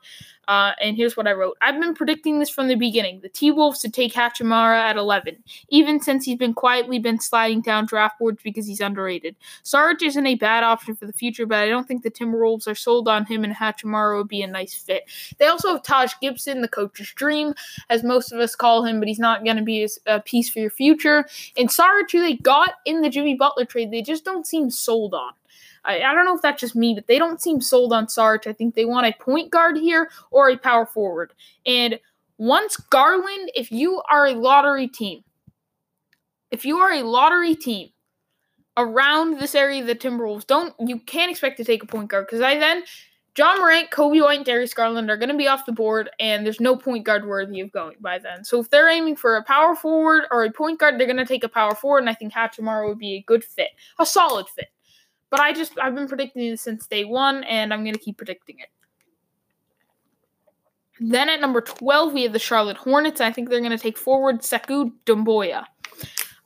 Uh, and here's what I wrote. I've been predicting this from the beginning. The T Wolves to take Hachimura at 11, even since he's been quietly been sliding down draft boards because he's underrated. Sarge isn't a bad option for the future, but I don't think the Timberwolves are sold on him, and Hachimura would be a nice fit. They also have Taj Gibson, the coach's dream, as most of us call him, but he's not going to be a piece for your future. And Sarge, who they got in the Jimmy Butler trade, they just don't seem sold on. I, I don't know if that's just me, but they don't seem sold on Sarge. I think they want a point guard here or a power forward. And once Garland, if you are a lottery team, if you are a lottery team around this area of the Timberwolves, don't you can't expect to take a point guard because I then John Morant, Coby White, and Darius Garland are going to be off the board, and there's no point guard worthy of going by then. So if they're aiming for a power forward or a point guard, they're going to take a power forward, and I think Hachimura would be a good fit, a solid fit. But I just I've been predicting this since day one, and I'm gonna keep predicting it. Then at number 12, we have the Charlotte Hornets. I think they're going to take forward Sekou Doumbouya.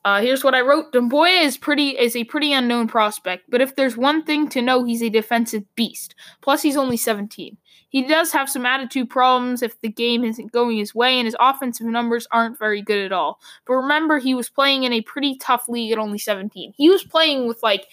Uh, here's what I wrote: Doumbouya is pretty is a pretty unknown prospect, but if there's one thing to know, he's a defensive beast. Plus, he's only 17. He does have some attitude problems if the game isn't going his way, and his offensive numbers aren't very good at all. But remember, he was playing in a pretty tough league at only 17. He was playing with like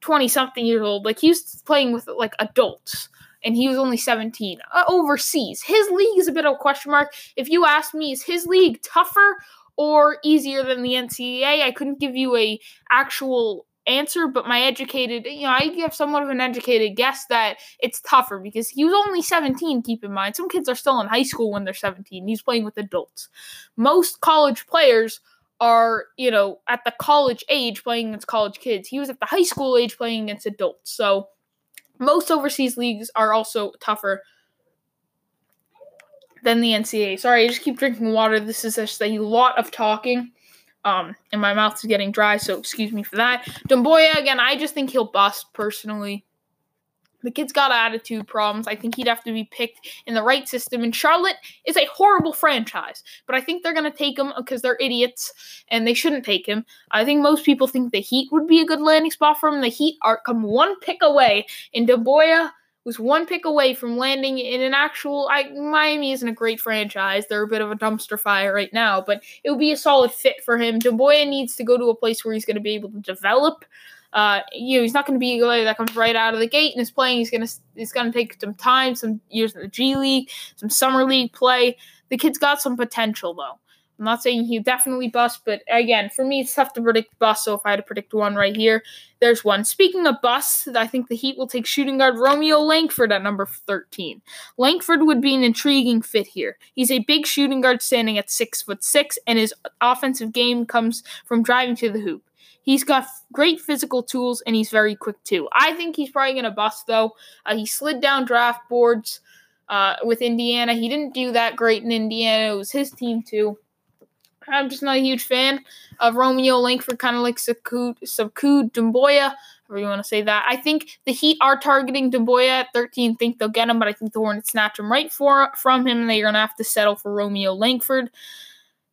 20 something years old. Like he was playing with like adults and he was only 17 uh, overseas. His league is a bit of a question mark. If you ask me, is his league tougher or easier than the NCAA? I couldn't give you a actual answer, but my educated, you know, I give somewhat of an educated guess that it's tougher because he was only 17, keep in mind. Some kids are still in high school when they're 17. He's playing with adults. Most college players are, you know, at the college age playing against college kids. He was at the high school age playing against adults. So most overseas leagues are also tougher than the NCAA. Sorry, I just keep drinking water. This is just a lot of talking. Um, and my mouth is getting dry, so excuse me for that. Doumbouya, again, I just think he'll bust personally. The kid's got attitude problems. I think he'd have to be picked in the right system. And Charlotte is a horrible franchise, but I think they're going to take him because they're idiots and they shouldn't take him. I think most people think the Heat would be a good landing spot for him. The Heat are come one pick away, and Doumbouya was one pick away from landing in an actual. I, Miami isn't a great franchise; they're a bit of a dumpster fire right now, but it would be a solid fit for him. Doumbouya needs to go to a place where he's going to be able to develop. Uh, you know, he's not going to be a guy that comes right out of the gate and is playing. He's going to he's going to take some time, some years in the G League, some summer league play. The kid's got some potential though. I'm not saying he'll definitely bust, but again, for me, it's tough to predict bust. So if I had to predict one right here, there's one. Speaking of busts, I think the Heat will take shooting guard Romeo Langford at number 13. Langford would be an intriguing fit here. He's a big shooting guard standing at six foot six, and his offensive game comes from driving to the hoop. He's got great physical tools and he's very quick too. I think he's probably going to bust though. Uh, he slid down draft boards uh, with Indiana. He didn't do that great in Indiana. It was his team too. I'm just not a huge fan of Romeo Langford, kind of like Sekou, Sekou Doumbouya, however you want to say that. I think the Heat are targeting Doumbouya at 13, think they'll get him, but I think the Hornets snatch him right for, from him, and they're going to have to settle for Romeo Langford,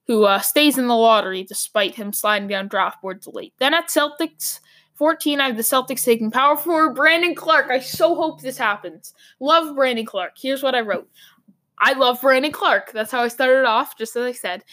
who uh, stays in the lottery despite him sliding down draft boards late. Then at Celtics, 14, I have the Celtics taking power forward Brandon Clarke. I so hope this happens. Love Brandon Clarke. Here's what I wrote. I love Brandon Clarke. That's how I started off, just as I said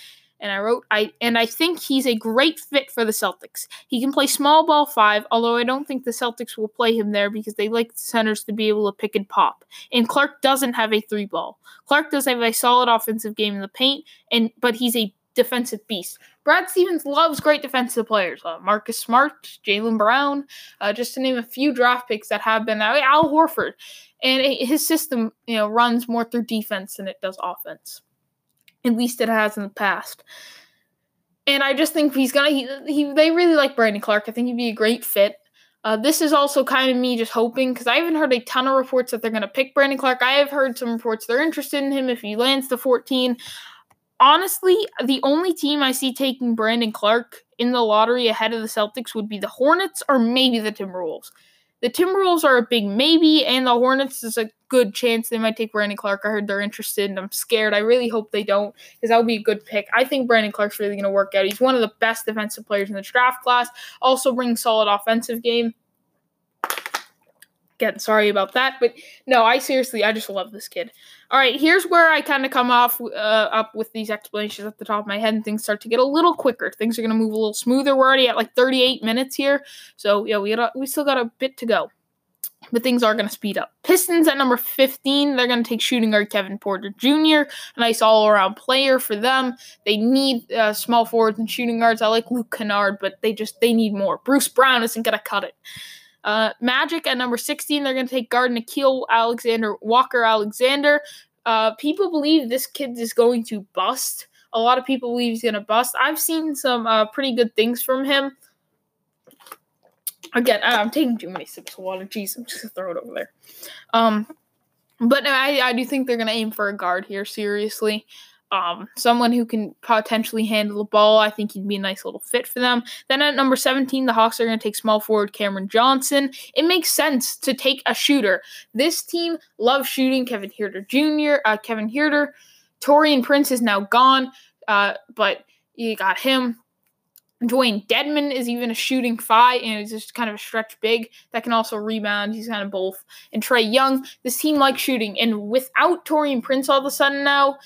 and I wrote I and I think he's a great fit for the Celtics. He can play small ball 5, although I don't think the Celtics will play him there because they like the centers to be able to pick and pop. And Clarke doesn't have a 3 ball. Clarke does have a solid offensive game in the paint and but he's a defensive beast. Brad Stevens loves great defensive players. Uh, Marcus Smart, Jaylen Brown, uh, just to name a few draft picks that have been uh, Al Horford. And his system, you know, runs more through defense than it does offense. At least it has in the past. And I just think he's gonna. He, he they really like Brandon Clarke. I think he'd be a great fit. Uh, this is also kind of me just hoping because I haven't heard a ton of reports that they're going to pick Brandon Clarke. I have heard some reports they're interested in him if he lands the 14. Honestly, the only team I see taking Brandon Clarke in the lottery ahead of the Celtics would be the Hornets or maybe the Timberwolves. The Timberwolves are a big maybe, and the Hornets is a good chance they might take Brandon Clarke. I heard they're interested, and I'm scared. I really hope they don't, because that would be a good pick. I think Brandon Clarke's really going to work out. He's one of the best defensive players in the draft class. Also brings solid offensive game. Again, sorry about that, but no, I seriously, I just love this kid. All right, here's where I kind of come off uh, up with these explanations at the top of my head, and things start to get a little quicker. Things are gonna move a little smoother. We're already at like 38 minutes here, so yeah, we got we still got a bit to go, but things are gonna speed up. Pistons at number 15, they're gonna take shooting guard Kevin Porter Jr., a nice all-around player for them. They need uh, small forwards and shooting guards. I like Luke Kennard, but they just they need more. Bruce Brown isn't gonna cut it. Uh, Magic at number 16, they're going to take guard Nickeil Alexander Walker Alexander. Uh, people believe this kid is going to bust. A lot of people believe he's going to bust. I've seen some uh, pretty good things from him. Again, I'm taking too many sips of water. Jeez, I'm just going to throw it over there. Um, but I, I do think they're going to aim for a guard here, seriously um, someone who can potentially handle the ball. I think he'd be a nice little fit for them. Then at number 17, the Hawks are going to take small forward Cameron Johnson. It makes sense to take a shooter. This team loves shooting. Kevin Huerter Jr., uh, Kevin Huerter, Taurean Prince is now gone, uh, but you got him. Dewayne Dedmon is even a shooting five, and he's just kind of a stretch big that can also rebound. He's kind of both. And Trae Young, this team likes shooting, and without Taurean Prince all of a sudden now,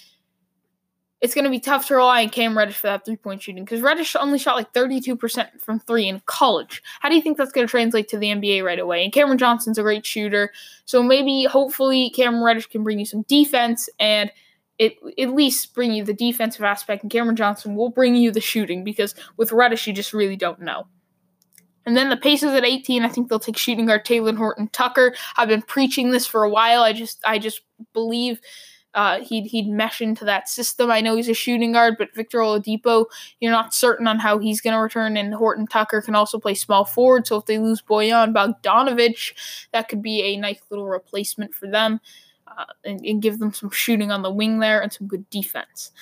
it's going to be tough to rely on Cam Reddish for that three point shooting because Reddish only shot like 32% from three in college. How do you think that's going to translate to the NBA right away? And Cameron Johnson's a great shooter. So maybe, hopefully, Cameron Reddish can bring you some defense and it at least bring you the defensive aspect. And Cameron Johnson will bring you the shooting because with Reddish, you just really don't know. And then the Pacers at 18, I think they'll take shooting guard Talen Horton Tucker. I've been preaching this for a while. I just I just believe uh, he'd he'd mesh into that system. I know he's a shooting guard, but Victor Oladipo, you're not certain on how he's going to return. And Horton Tucker can also play small forward. So if they lose Bojan Bogdanovic, that could be a nice little replacement for them uh, and, and give them some shooting on the wing there and some good defense.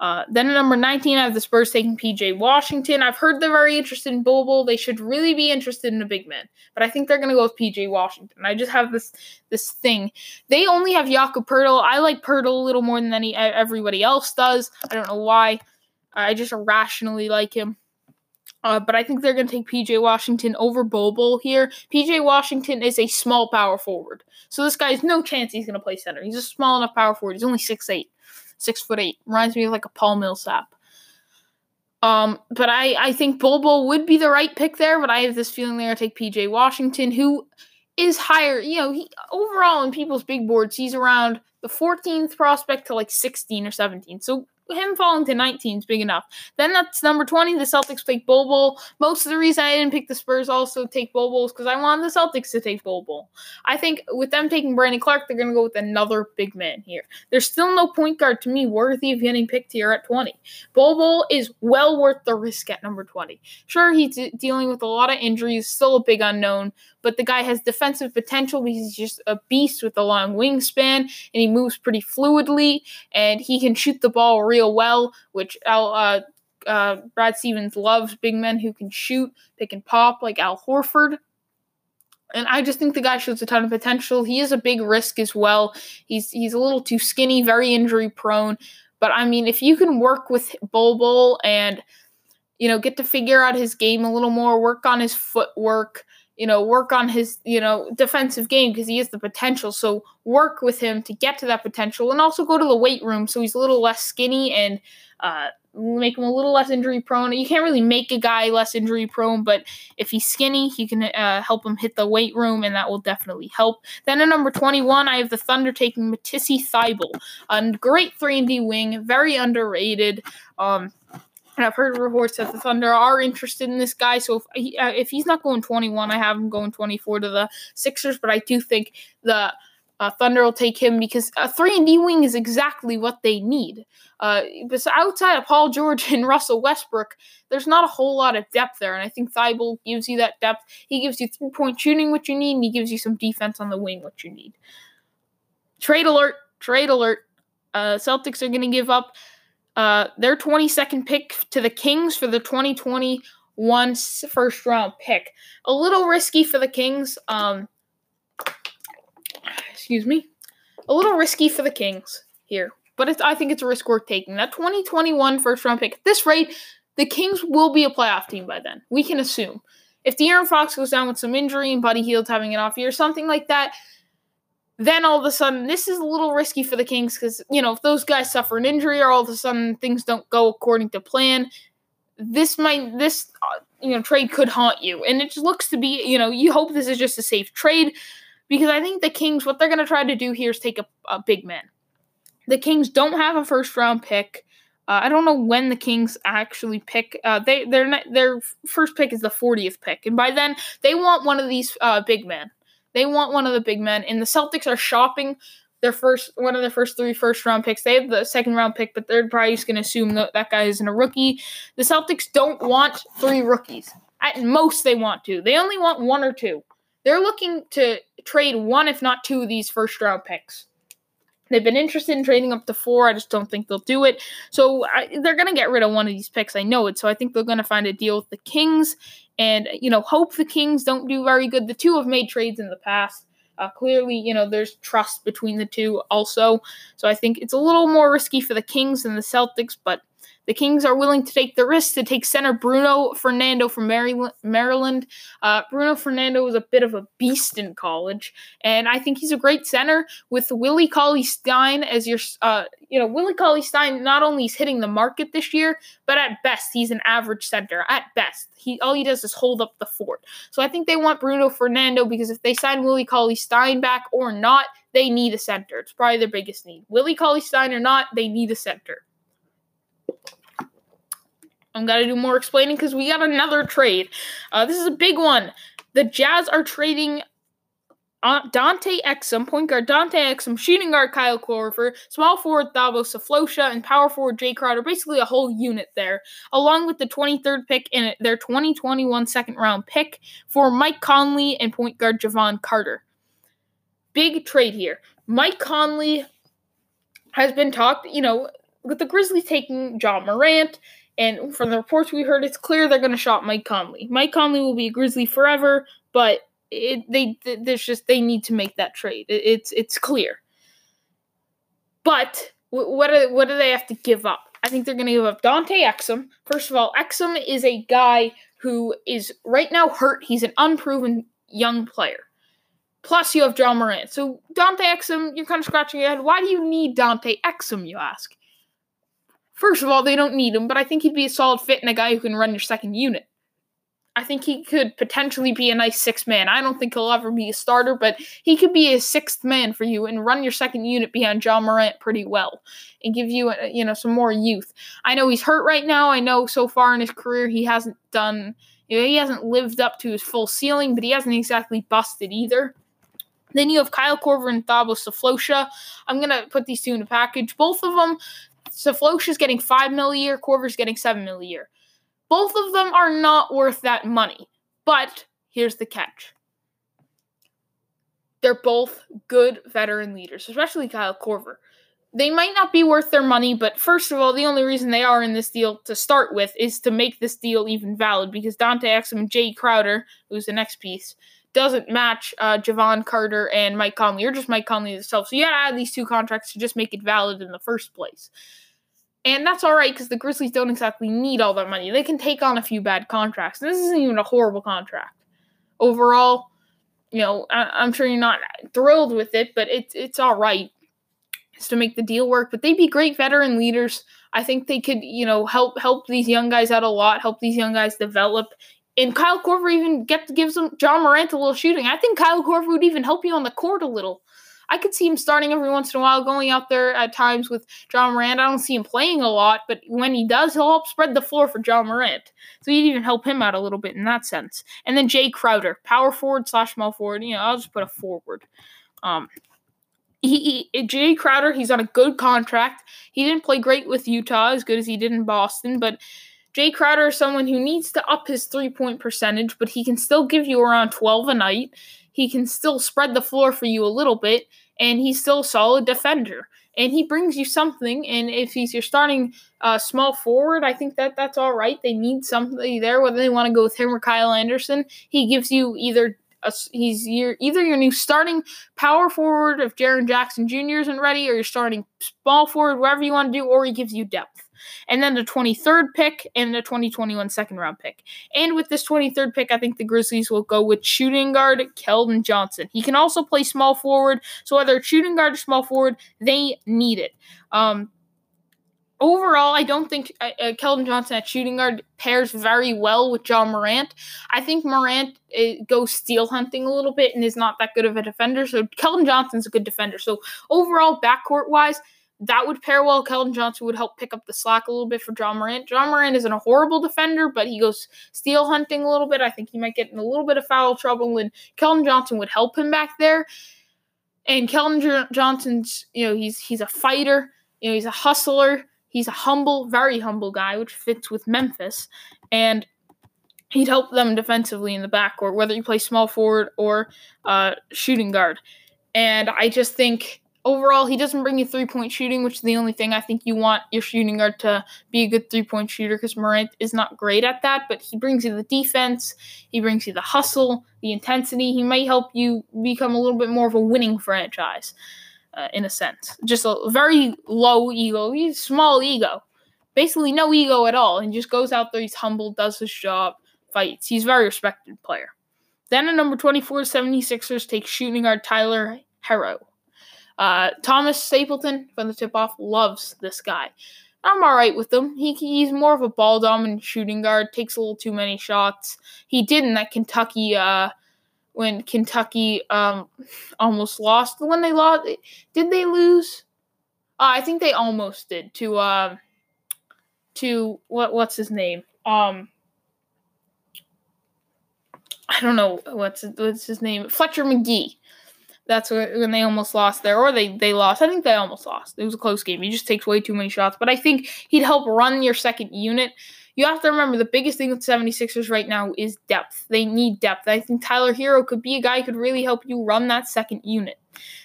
Uh, then at number 19, I have the Spurs taking PJ Washington. I've heard they're very interested in Bol They should really be interested in a big man, but I think they're going to go with PJ Washington. I just have this this thing. They only have Jakob Poeltl. I like Poeltl a little more than any everybody else does. I don't know why. I just irrationally like him. Uh, but I think they're going to take PJ Washington over Bol here. PJ Washington is a small power forward. So this guy has no chance he's going to play center. He's a small enough power forward. He's only six eight six foot eight. Reminds me of like a Paul Millsap. Um, but I, I think Bol would be the right pick there, but I have this feeling they're gonna take PJ Washington, who is higher, you know, he overall in people's big boards, he's around the 14th prospect to like 16 or 17. So him falling to 19 is big enough. Then that's number 20. The Celtics take Bol Bol. Most of the reason I didn't pick the Spurs also take Bol Bol is because I wanted the Celtics to take Bol Bol. I think with them taking Brandon Clarke, they're going to go with another big man here. There's still no point guard to me worthy of getting picked here at 20. Bol Bol is well worth the risk at number 20. Sure, he's dealing with a lot of injuries, still a big unknown, but the guy has defensive potential because he's just a beast with a long wingspan and he moves pretty fluidly and he can shoot the ball real well, which Al, uh, uh, Brad Stevens loves big men who can shoot, they can pop like Al Horford. And I just think the guy shows a ton of potential. He is a big risk as well. He's he's a little too skinny, very injury prone. But I mean, if you can work with Bol Bol and you know get to figure out his game a little more, work on his footwork, you know, work on his, you know, defensive game because he has the potential. So work with him to get to that potential and also go to the weight room so he's a little less skinny and uh, make him a little less injury prone. You can't really make a guy less injury prone, but if he's skinny, he can uh, help him hit the weight room and that will definitely help. Then at number 21, I have the Thunder taking Matisse Thybulle, a great 3 and D wing, very underrated. Um, and I've heard reports that the Thunder are interested in this guy. So if he, uh, if he's not going 21, I have him going 24 to the Sixers. But I do think the uh, Thunder will take him because a three and D wing is exactly what they need. Uh, but outside of Paul George and <laughs> Russell Westbrook, there's not a whole lot of depth there, and I think Thybulle gives you that depth. He gives you three point shooting, what you need, and he gives you some defense on the wing, what you need. Trade alert! Trade alert! Uh, Celtics are going to give up uh, their 22nd pick to the Kings for the 2021 first round pick. A little risky for the Kings. Um, excuse me. A little risky for the Kings here, but I think it's a risk worth taking. That 2021 first round pick, at this rate, the Kings will be a playoff team by then. We can assume. If De'Aaron Fox goes down with some injury and Buddy Hield's having an off year, something like that, then all of a sudden, this is a little risky for the Kings because, you know, if those guys suffer an injury or all of a sudden things don't go according to plan, this might, this, uh, you know, trade could haunt you. And it just looks to be, you know, you hope this is just a safe trade because I think the Kings, what they're going to try to do here is take a, a big man. The Kings don't have a first round pick. Uh, I don't know when the Kings actually pick. Uh, they their their first pick is the 40th pick, and by then they want one of these uh, big men. They want one of the big men, and the Celtics are shopping their first one of their first three first round picks. They have the second round pick, but they're probably just going to assume that that guy isn't a rookie. The Celtics don't want three rookies. At most, they want two. They only want one or two. They're looking to trade one, if not two, of these first round picks. They've been interested in trading up to four. I just don't think they'll do it. So I, they're going to get rid of one of these picks. I know it. So I think they're going to find a deal with the Kings and, you know, hope the Kings don't do very good. The two have made trades in the past. Uh, clearly, you know, there's trust between the two also. So I think it's a little more risky for the Kings than the Celtics, but The Kings are willing to take the risk to take center Bruno Fernando from Maryland. Uh, Bruno Fernando was a bit of a beast in college, and I think he's a great center with Willie Cauley Stein as your, uh, you know, Willie Cauley Stein not only is hitting the market this year, but at best he's an average center. At best, he all he does is hold up the fort. So I think they want Bruno Fernando because if they sign Willie Cauley Stein back or not, they need a center. It's probably their biggest need. Willie Cauley Stein or not, they need a center. I'm gonna do more explaining because we got another trade. Uh, this is a big one. The Jazz are trading uh, Dante Exum, point guard Dante Exum, shooting guard Kyle Korver, small forward Thabo Sefolosha, and power forward Jae Crowder. Basically, a whole unit there, along with the 23rd pick and their 2021 second round pick for Mike Conley and point guard Jevon Carter. Big trade here. Mike Conley has been talked, you know, with the Grizzlies taking John Morant and from the reports we heard, it's clear they're going to shop Mike Conley. Mike Conley will be a Grizzly forever, but it, they there's just they need to make that trade. It, it's it's clear. But what do, what do they have to give up? I think they're going to give up Dante Exum. First of all, Exum is a guy who is right now hurt. He's an unproven young player. Plus, you have John Morant. So Dante Exum, you're kind of scratching your head. Why do you need Dante Exum? You ask. First of all, they don't need him, but I think he'd be a solid fit and a guy who can run your second unit. I think he could potentially be a nice sixth man. I don't think he'll ever be a starter, but he could be a sixth man for you and run your second unit behind John Morant pretty well and give you, uh, you know, some more youth. I know he's hurt right now. I know so far in his career he hasn't done, you know, he hasn't lived up to his full ceiling, but he hasn't exactly busted either. Then you have Kyle Korver and Thabo Sefolosha. I'm gonna put these two in a package. Both of them is getting five mil a year, Korver's getting seven mil a year. Both of them are not worth that money. But here's the catch. They're both good veteran leaders, especially Kyle Korver. They might not be worth their money, but first of all, the only reason they are in this deal to start with is to make this deal even valid because Dante Exum and Jae Crowder, who's the next piece, doesn't match uh, Jevon Carter and Mike Conley, or just Mike Conley himself. So you gotta add these two contracts to just make it valid in the first place. And that's all right because the Grizzlies don't exactly need all that money. They can take on a few bad contracts. This isn't even a horrible contract. Overall, you know, I- am sure you're not thrilled with it, but it's it's all right. To make the deal work. But they'd be great veteran leaders. I think they could, you know, help help these young guys out a lot. Help these young guys develop. And Kyle Korver even get gives them Ja Morant a little shooting. I think Kyle Korver would even help you on the court a little. I could see him starting every once in a while, going out there at times with John Morant. I don't see him playing a lot, but when he does, he'll help spread the floor for John Morant. So he'd even help him out a little bit in that sense. And then Jae Crowder, power forward slash small forward. You know, I'll just put a forward. Um, he, he Jae Crowder, he's on a good contract. He didn't play great with Utah as good as he did in Boston, but Jae Crowder is someone who needs to up his three point percentage, but he can still give you around 12 a night he can still spread the floor for you a little bit, and he's still a solid defender. And he brings you something. And if he's your starting uh, small forward, I think that that's all right. They need somebody there, whether they want to go with him or Kyle Anderson. He gives you either a, he's your either your new starting power forward if Jaren Jackson Jr. isn't ready, or you're starting small forward, whatever you want to do, or he gives you depth and then the 23rd pick and the 2021 second round pick. And with this 23rd pick, I think the Grizzlies will go with shooting guard Keldon Johnson. He can also play small forward, so whether shooting guard or small forward, they need it. Um, overall, I don't think uh, uh, Keldon Johnson at shooting guard pairs very well with John Morant. I think Morant uh, goes steal hunting a little bit and is not that good of a defender. So Keldon Johnson's a good defender. So overall, backcourt wise, that would pair well. Keldon Johnson would help pick up the slack a little bit for John Morant. John Morant isn't a horrible defender, but he goes steal hunting a little bit. I think he might get in a little bit of foul trouble, and Keldon Johnson would help him back there. And Keldon Johnson's, you know, he's he's a fighter. You know, he's a hustler. He's a humble, very humble guy, which fits with Memphis. And he'd help them defensively in the backcourt, whether you play small forward or uh, shooting guard. And I just think overall, he doesn't bring you three point shooting, which is the only thing I think you want your shooting guard to be a good three point shooter because Morant is not great at that. But he brings you the defense, he brings you the hustle, the intensity. He might help you become a little bit more of a winning franchise, uh, in a sense. Just a very low ego, he's small ego. basically no ego at all, and just goes out there. He's humble, does his job, fights. He's a very respected player. Then at number 24, 76ers take shooting guard Tyler Herro. Uh, Thomas Stapleton from the tip off loves this guy. I'm all right with him. He, he's more of a ball dominant shooting guard, takes a little too many shots. He did in that Kentucky uh, when Kentucky um, almost lost. When they lost, did they lose? Uh, I think they almost did to uh, to what what's his name? Um, I don't know what's what's his name. Fletcher Magee. That's when they almost lost there, or they they lost. I think they almost lost. It was a close game. He just takes way too many shots, but I think he'd help run your second unit. You have to remember the biggest thing with 76ers right now is depth. They need depth. I think Tyler Herro could be a guy who could really help you run that second unit.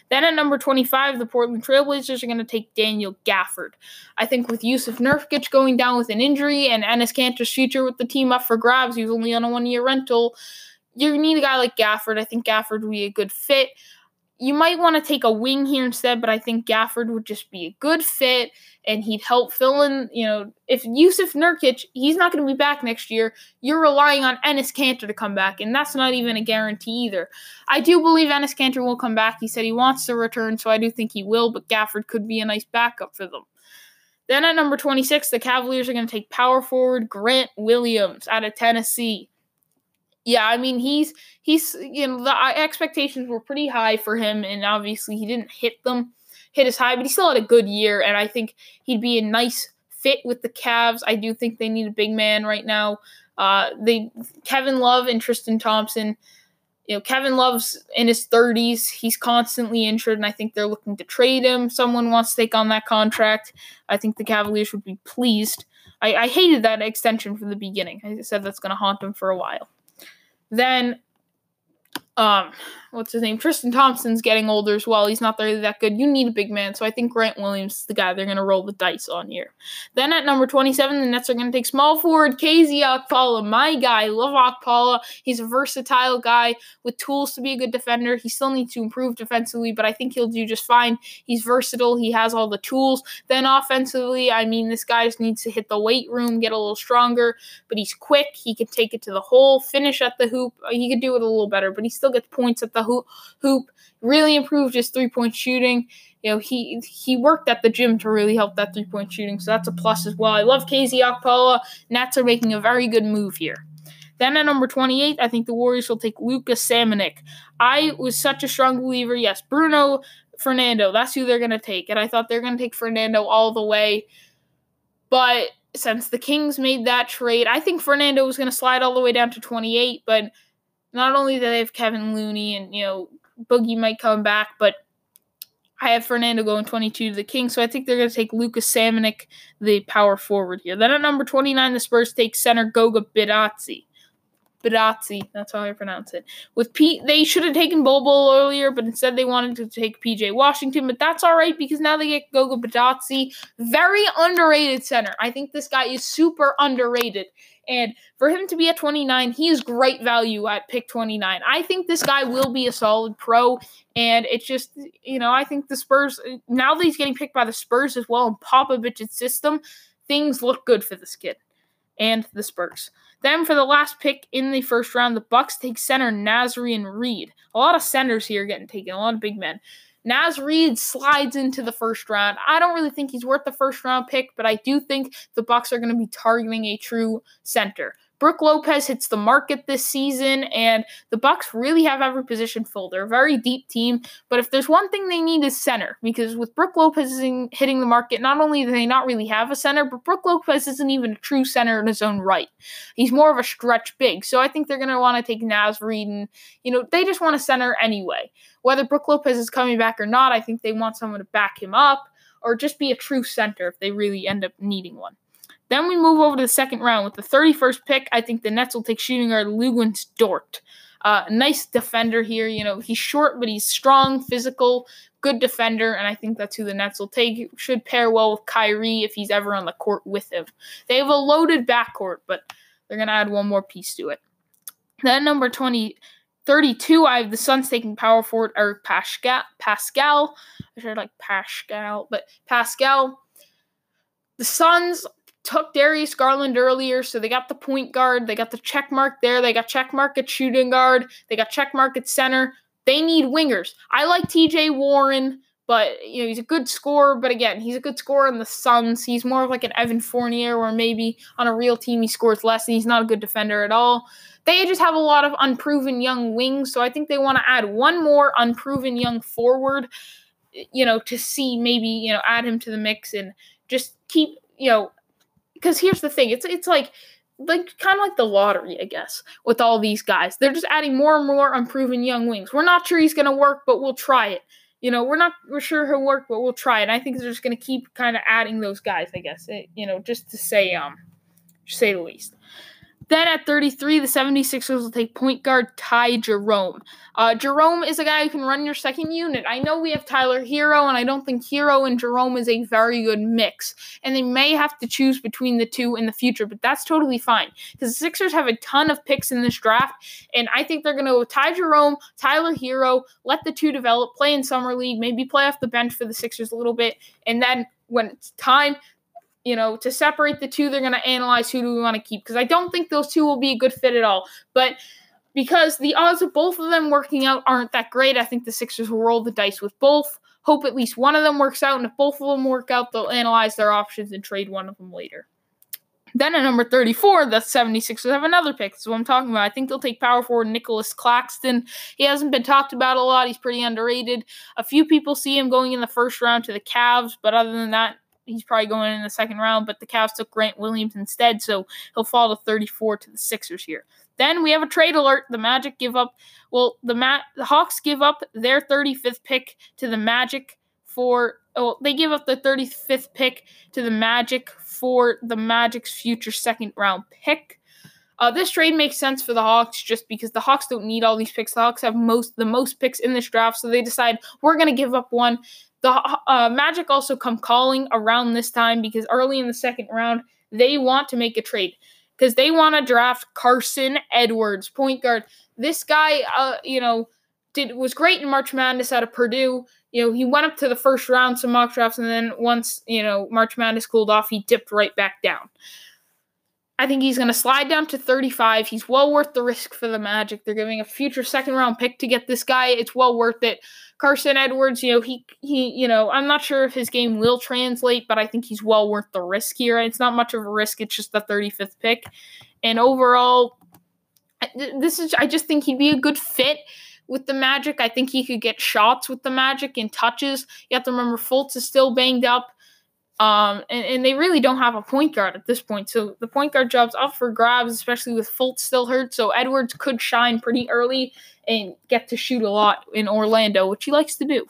Then at number 25, the Portland Trailblazers are going to take Daniel Gafford. I think with Jusuf Nurkic going down with an injury and Enes Kanter's future with the team up for grabs, he was only on a one year rental you need a guy like Gafford. I think Gafford would be a good fit. You might want to take a wing here instead, but I think Gafford would just be a good fit and he'd help fill in. You know, if Jusuf Nurkic, he's not going to be back next year, you're relying on Enes Kanter to come back, and that's not even a guarantee either. I do believe Enes Kanter will come back. He said he wants to return, so I do think he will, but Gafford could be a nice backup for them. Then at number 26, the Cavaliers are going to take power forward Grant Williams out of Tennessee. Yeah, I mean he's he's you know the expectations were pretty high for him, and obviously he didn't hit them, hit as high, but he still had a good year, and I think he'd be a nice fit with the Cavs. I do think they need a big man right now. Uh, they Kevin Love and Tristan Thompson. You know, Kevin Love's in his 30s. He's constantly injured, and I think they're looking to trade him. Someone wants to take on that contract. I think the Cavaliers would be pleased. I, I hated that extension from the beginning. I said that's going to haunt them for a while. Then um, what's his name? Tristan Thompson's getting older as well. He's not really that good. You need a big man, so I think Grant Williams is the guy they're going to roll the dice on here. Then at number 27, the Nets are going to take small forward KZ Okpala, my guy. Love Okpala. He's a versatile guy with tools to be a good defender. He still needs to improve defensively, but I think he'll do just fine. He's versatile. He has all the tools. Then offensively, I mean, this guy just needs to hit the weight room, get a little stronger, but he's quick. He can take it to the hole, finish at the hoop. He could do it a little better, but he still gets points at the hoop. Really improved his three point shooting. You know, he he worked at the gym to really help that three point shooting, so that's a plus as well. I love KZ Okpala. Nets are making a very good move here. Then at number 28, I think the Warriors will take Luka Samanic. I was such a strong believer. Yes, Bruno Fernando, that's who they're going to take. And I thought they're going to take Fernando all the way. But since the Kings made that trade, I think Fernando was going to slide all the way down to 28. But not only do they have Kevon Looney and, you know, Boogie might come back, but I have Fernando going 22 to the Kings, so I think they're going to take Lucas Samanic, the power forward here. Then at number 29, the Spurs take center Goga Bitadze. Bitadze, that's how I pronounce it. With Pete, they should have taken Bol Bol earlier, but instead they wanted to take PJ Washington. But that's all right because now they get Goga Bitadze, very underrated center. I think this guy is super underrated. And for him to be at 29, he is great value at pick 29. I think this guy will be a solid pro. And it's just, you know, I think the Spurs, now that he's getting picked by the Spurs as well in Popovich's system, things look good for this kid and the Spurs. Then for the last pick in the first round, the Bucks take center Nazarian Reed. A lot of centers here getting taken, a lot of big men. Naz Reid slides into the first round. I don't really think he's worth the first round pick, but I do think the Bucks are going to be targeting a true center. Brook Lopez hits the market this season, and the Bucks really have every position filled. They're a very deep team, but if there's one thing they need is center, because with Brook Lopez hitting the market, not only do they not really have a center, but Brook Lopez isn't even a true center in his own right. He's more of a stretch big, so I think they're going to want to take Naz Reid, and you know they just want a center anyway. Whether Brook Lopez is coming back or not, I think they want someone to back him up or just be a true center if they really end up needing one. Then we move over to the second round with the 31st pick. I think the Nets will take shooting guard Luguentz Dort. Uh, nice defender here. You know, he's short, but he's strong, physical, good defender, and I think that's who the Nets will take. Should pair well with Kyrie if he's ever on the court with him. They have a loaded backcourt, but they're going to add one more piece to it. Then number 20, 32, I have the Suns taking power forward Eric Pascal. Pascal. I should like Pascal, but Pascal. The Suns took Darius Garland earlier, so they got the point guard, they got the check mark there, they got check mark at shooting guard, they got check mark at center. They need wingers. I like TJ Warren, but you know, he's a good scorer, but again, he's a good scorer in the Suns. He's more of like an Evan Fournier, where maybe on a real team he scores less and he's not a good defender at all. They just have a lot of unproven young wings, so I think they want to add one more unproven young forward, you know, to see maybe, you know, add him to the mix and just keep, you know, because here's the thing it's it's like like kind of like the lottery, I guess, with all these guys. They're just adding more and more unproven young wings. We're not sure he's going to work, but we'll try it. You know, we're not we're sure he'll work, but we'll try it. And I think they're just going to keep kind of adding those guys, I guess. It, you know, just to say um say the least. Then at 33, the 76ers will take point guard Ty Jerome. Uh, Jerome is a guy who can run your second unit. I know we have Tyler Herro, and I don't think Herro and Jerome is a very good mix. And they may have to choose between the two in the future, but that's totally fine because the Sixers have a ton of picks in this draft, and I think they're going to go Ty Jerome, Tyler Herro, let the two develop, play in summer league, maybe play off the bench for the Sixers a little bit, and then when it's time, you know, to separate the two, they're going to analyze who do we want to keep because I don't think those two will be a good fit at all. But because the odds of both of them working out aren't that great, I think the Sixers will roll the dice with both. Hope at least one of them works out, and if both of them work out, they'll analyze their options and trade one of them later. Then at number 34, the 76ers have another pick. That's what I'm talking about. I think they'll take power forward Nicholas Claxton. He hasn't been talked about a lot. He's pretty underrated. A few people see him going in the first round to the Cavs, but other than that, he's probably going in the second round, but the Cavs took Grant Williams instead, so he'll fall to 34 to the Sixers here. Then we have a trade alert. The Magic give up, well, the Ma- the Hawks give up their 35th pick to the Magic for, oh, they give up the 35th pick to the Magic for the Magic's future second round pick. Uh, this trade makes sense for the Hawks just because the Hawks don't need all these picks. The Hawks have most the most picks in this draft, so they decide we're going to give up one. The uh, Magic also come calling around this time because early in the second round, they want to make a trade because they want to draft Carson Edwards, point guard. This guy, uh, you know, did was great in March Madness out of Purdue. You know, he went up to the first round, some mock drafts, and then once you know March Madness cooled off, he dipped right back down. I think he's going to slide down to 35. He's well worth the risk for the Magic. They're giving a future second round pick to get this guy. It's well worth it. Carson Edwards, you know, he he, you know, I'm not sure if his game will translate, but I think he's well worth the risk here. It's not much of a risk. It's just the 35th pick. And overall, this is I just think he'd be a good fit with the Magic. I think he could get shots with the Magic and touches. You have to remember Fultz is still banged up. Um, and, and, they really don't have a point guard at this point. So the point guard job's up for grabs, especially with Fultz still hurt. So Edwards could shine pretty early and get to shoot a lot in Orlando, which he likes to do.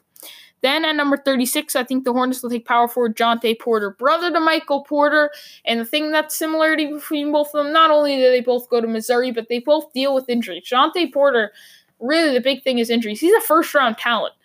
Then at number 36, I think the Hornets will take power forward Jontay Porter, brother to Michael Porter. And the thing that's similarity between both of them, not only do they both go to Missouri, but they both deal with injuries. Jontay Porter, really the big thing is injuries. He's a first round talent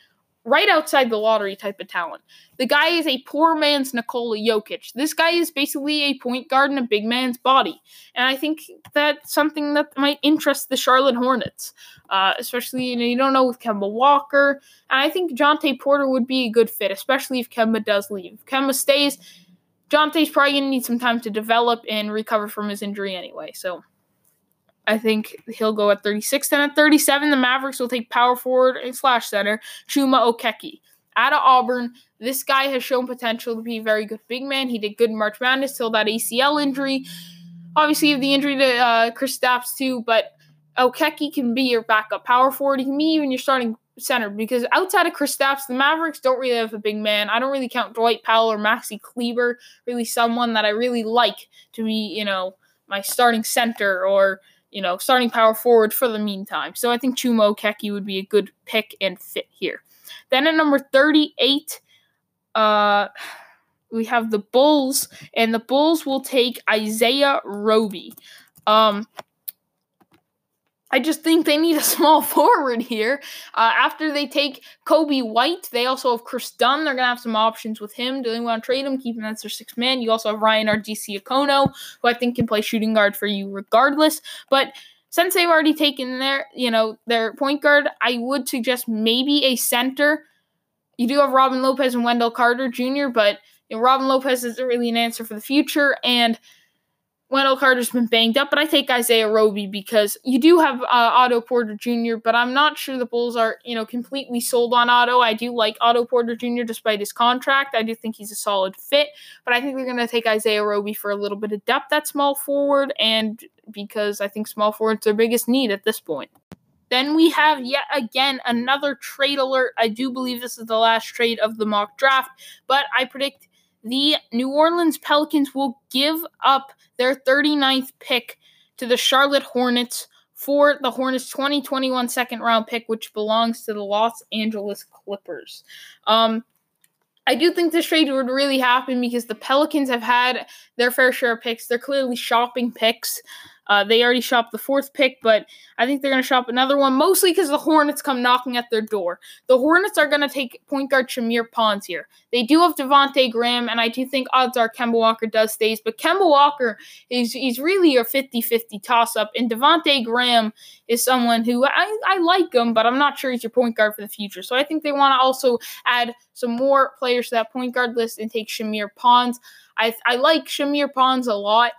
right outside the lottery type of talent. The guy is a poor man's Nikola Jokic. This guy is basically a point guard in a big man's body. And I think that's something that might interest the Charlotte Hornets, uh, especially, you know, you don't know with Kemba Walker. And I think Jontay Porter would be a good fit, especially if Kemba does leave. If Kemba stays, Jontay's probably going to need some time to develop and recover from his injury anyway. So I think he'll go at 36. Then at 37, the Mavericks will take power forward and slash center Chuma Okeke. Out of Auburn, this guy has shown potential to be a very good big man. He did good in March Madness till that ACL injury. Obviously, the injury to uh, Kristaps too, but Okeke can be your backup power forward. He can be even your starting center because outside of Chris Kristaps, the Mavericks don't really have a big man. I don't really count Dwight Powell or Maxi Kleber, really someone that I really like to be, you know, my starting center or you know, starting power forward for the meantime. So I think Chuma Okeke would be a good pick and fit here. Then at number 38, uh, we have the Bulls, and the Bulls will take Isaiah Roby. Um, I just think they need a <laughs> small forward here. Uh, after they take Coby White, they also have Kris Dunn. They're going to have some options with him. Do they want to trade him? Keep him as their sixth man. You also have Ryan Arcidiacono, who I think can play shooting guard for you regardless. But since they've already taken their, you know, their point guard, I would suggest maybe a center. You do have Robin Lopez and Wendell Carter Jr., but you know, Robin Lopez isn't really an answer for the future, and Wendell Carter's been banged up, but I take Isaiah Roby because you do have uh, Otto Porter Jr., but I'm not sure the Bulls are, you know, completely sold on Otto. I do like Otto Porter Jr. despite his contract. I do think he's a solid fit, but I think they're going to take Isaiah Roby for a little bit of depth at small forward, and because I think small forward's their biggest need at this point. Then we have yet again another trade alert. I do believe this is the last trade of the mock draft, but I predict the New Orleans Pelicans will give up their 39th pick to the Charlotte Hornets for the Hornets 2021 second round pick, which belongs to the Los Angeles Clippers. Um, I do think this trade would really happen because the Pelicans have had their fair share of picks. They're clearly shopping picks. Uh, they already shopped the fourth pick, but I think they're going to shop another one, mostly because the Hornets come knocking at their door. The Hornets are going to take point guard Shamorie Ponds here. They do have Devonte Graham, and I do think odds are Kemba Walker does stays, but Kemba Walker is he's really a 50-50 toss-up, and Devonte Graham is someone who I, I like him, but I'm not sure he's your point guard for the future. So I think they want to also add some more players to that point guard list and take Shamorie Ponds. I, I like Shamorie Ponds a lot.